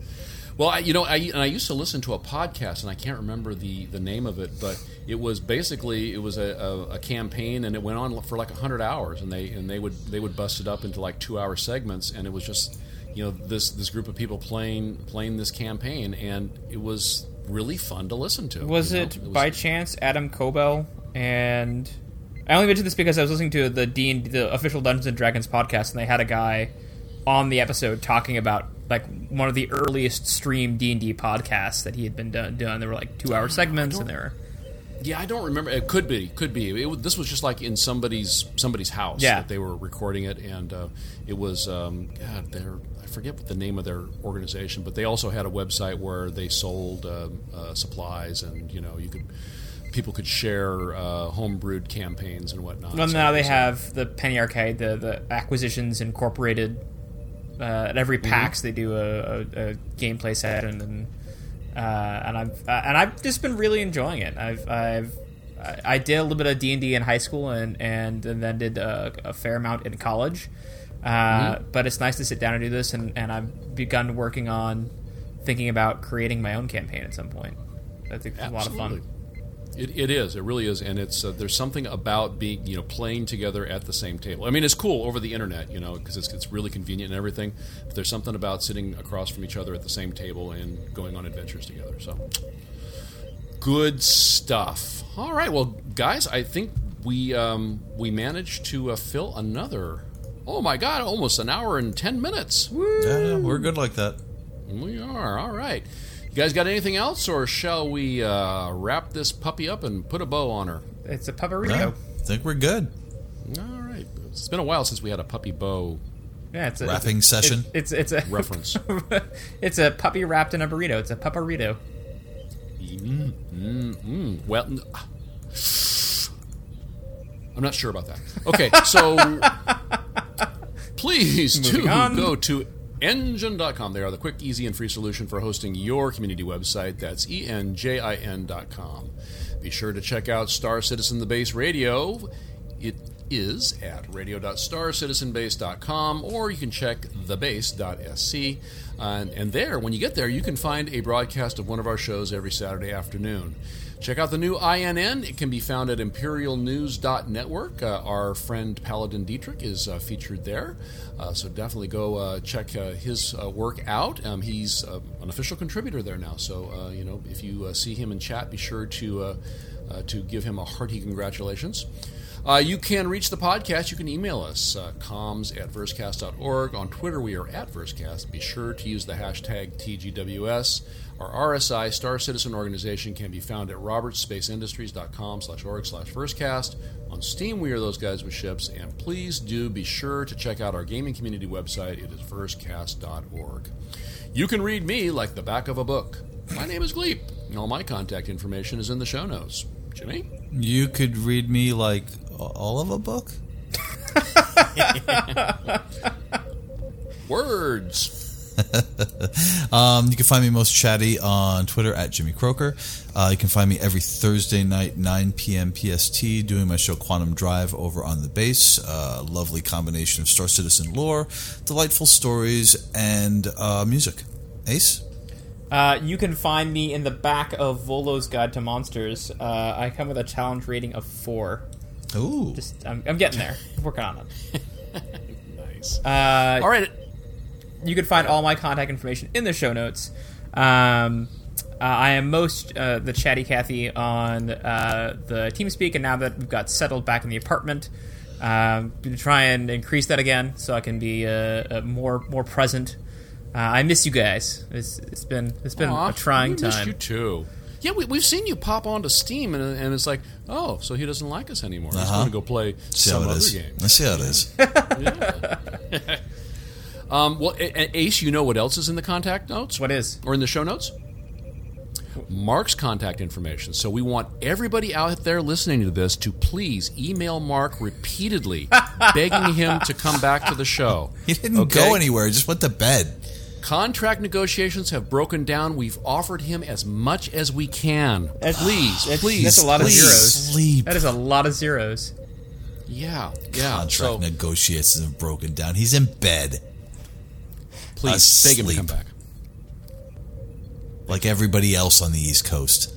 Well, I, you know, I, and I used to listen to a podcast, and I can't remember the, the name of it, but it was basically it was a, a, a campaign, and it went on for like hundred hours, and they and they would they would bust it up into like two hour segments, and it was just you know this this group of people playing playing this campaign, and it was really fun to listen to. Was know? it, was- by chance Adam Cobell and I only mentioned this because I was listening to the D and the official Dungeons and Dragons podcast, and they had a guy on the episode talking about like one of the earliest stream D and D podcasts that he had been done. done. There were like two hour segments, and there were Yeah, I don't remember. It could be, could be. It, this was just like in somebody's somebody's house Yeah. that they were recording it, and uh, it was um, God. Their I forget what the name of their organization, but they also had a website where they sold um uh, supplies, and you know you could people could share uh, homebrewed campaigns and whatnot. Well, now it they uh, have the Penny Arcade, the the Acquisitions Incorporated Uh, at every PAX, they do a, a, a gameplay session, and uh, and I've uh, and I've just been really enjoying it. I've I've I- I did a little bit of D and D in high school, and and, and then did a, a fair amount in college. Uh, But it's nice to sit down and do this, and, and I've begun working on thinking about creating my own campaign at some point. I think it's a lot of fun. It, it is. It really is, and it's uh, there's something about being you know playing together at the same table. I mean, it's cool over the internet, you know, because it's, it's really convenient and everything. But there's something about sitting across from each other at the same table and going on adventures together. So good stuff. All right, well, guys, I think we um, we managed to uh, fill another. Oh my God! Almost an hour and ten minutes. Yeah, yeah, we're good like that. We are. All right. You guys got anything else, or shall we uh, wrap this puppy up and put a bow on her? It's a Yeah, pupperito. I think we're good. All right. It's been a while since we had a puppy bow Yeah, it's a Wrapping it's, session. It's it's a reference. it's a puppy wrapped in a burrito. It's a pupperito. mm, mm, mm. Well, n- I'm not sure about that. Okay, so please do on. go to enjin.com. They are the quick, easy, and free solution for hosting your community website. That's E enjin.com. Be sure to check out Star Citizen the Base Radio. It is at radio.starcitizenbase.com or you can check thebase.sc. And, and there, when you get there, you can find a broadcast of one of our shows every Saturday afternoon. Check out the new INN. It can be found at imperialnews.network. Uh, our friend Paladin Dietrich is uh, featured there. Uh, so definitely go uh, check uh, his uh, work out. Um, he's an official contributor there now. So, you know, if you see him in chat, be sure to, to give him a hearty congratulations. Uh, you can reach the podcast. You can email us, uh, comms at versecast.org. On Twitter, we are at Versecast. Be sure to use the hashtag TGWS. Our RSI, Star Citizen Organization, can be found at robertsspaceindustries.com slash org slash versecast. On Steam, we are those guys with ships. And please do be sure to check out our gaming community website. It is versecast.org. You can read me like the back of a book. My name is Gleep, and all my contact information is in the show notes. Jimmy? You could read me like all of a book. Words. Um, you can find me most chatty on Twitter at Jimmy Croker. Uh, you can find me every Thursday night, 9 p.m. PST, doing my show Quantum Drive over on the base. Uh, lovely combination of Star Citizen lore, delightful stories, and uh, music. Ace? Uh, you can find me in the back of Volo's Guide to Monsters. Uh, I come with a challenge rating of four. Ooh. Just I'm, I'm getting there. working on it. Nice. Uh, All right. You can find all my contact information in the show notes. Um, uh, I am most uh, the chatty Cathy on uh, the TeamSpeak, and now that we've got settled back in the apartment, um, going to try and increase that again so I can be uh, uh, more more present. Uh, I miss you guys. It's, it's been it's been Aw, a trying we missed time. you too. Yeah, we, we've seen you pop onto Steam, and, and it's like, oh, so he doesn't like us anymore. He's Uh-huh. going to go play See some other is. game. Let's see how it is. Um, well, A- A- Ace, you know what else is in the contact notes What is? or in the show notes? Mark's contact information. So we want everybody out there listening to this to please email Mark repeatedly, begging him to come back to the show. He didn't Okay? go anywhere. He just went to bed. Contract negotiations have broken down. We've offered him as much as we can. please, that's- please, that's a lot of zeros. Sleep. That is a lot of zeros. Yeah, yeah. Contract So negotiations have broken down. He's in bed, please beg him to come back. like everybody else on the East Coast.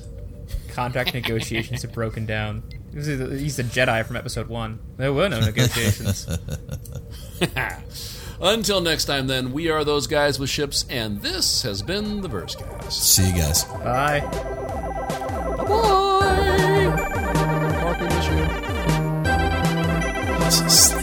Contract negotiations have broken down. This the- He's the Jedi from Episode One. There were no negotiations. Until next time, then, we are those guys with ships, and this has been the Versecast. See you guys. Bye. Bye. Mark, we miss you. Sleep.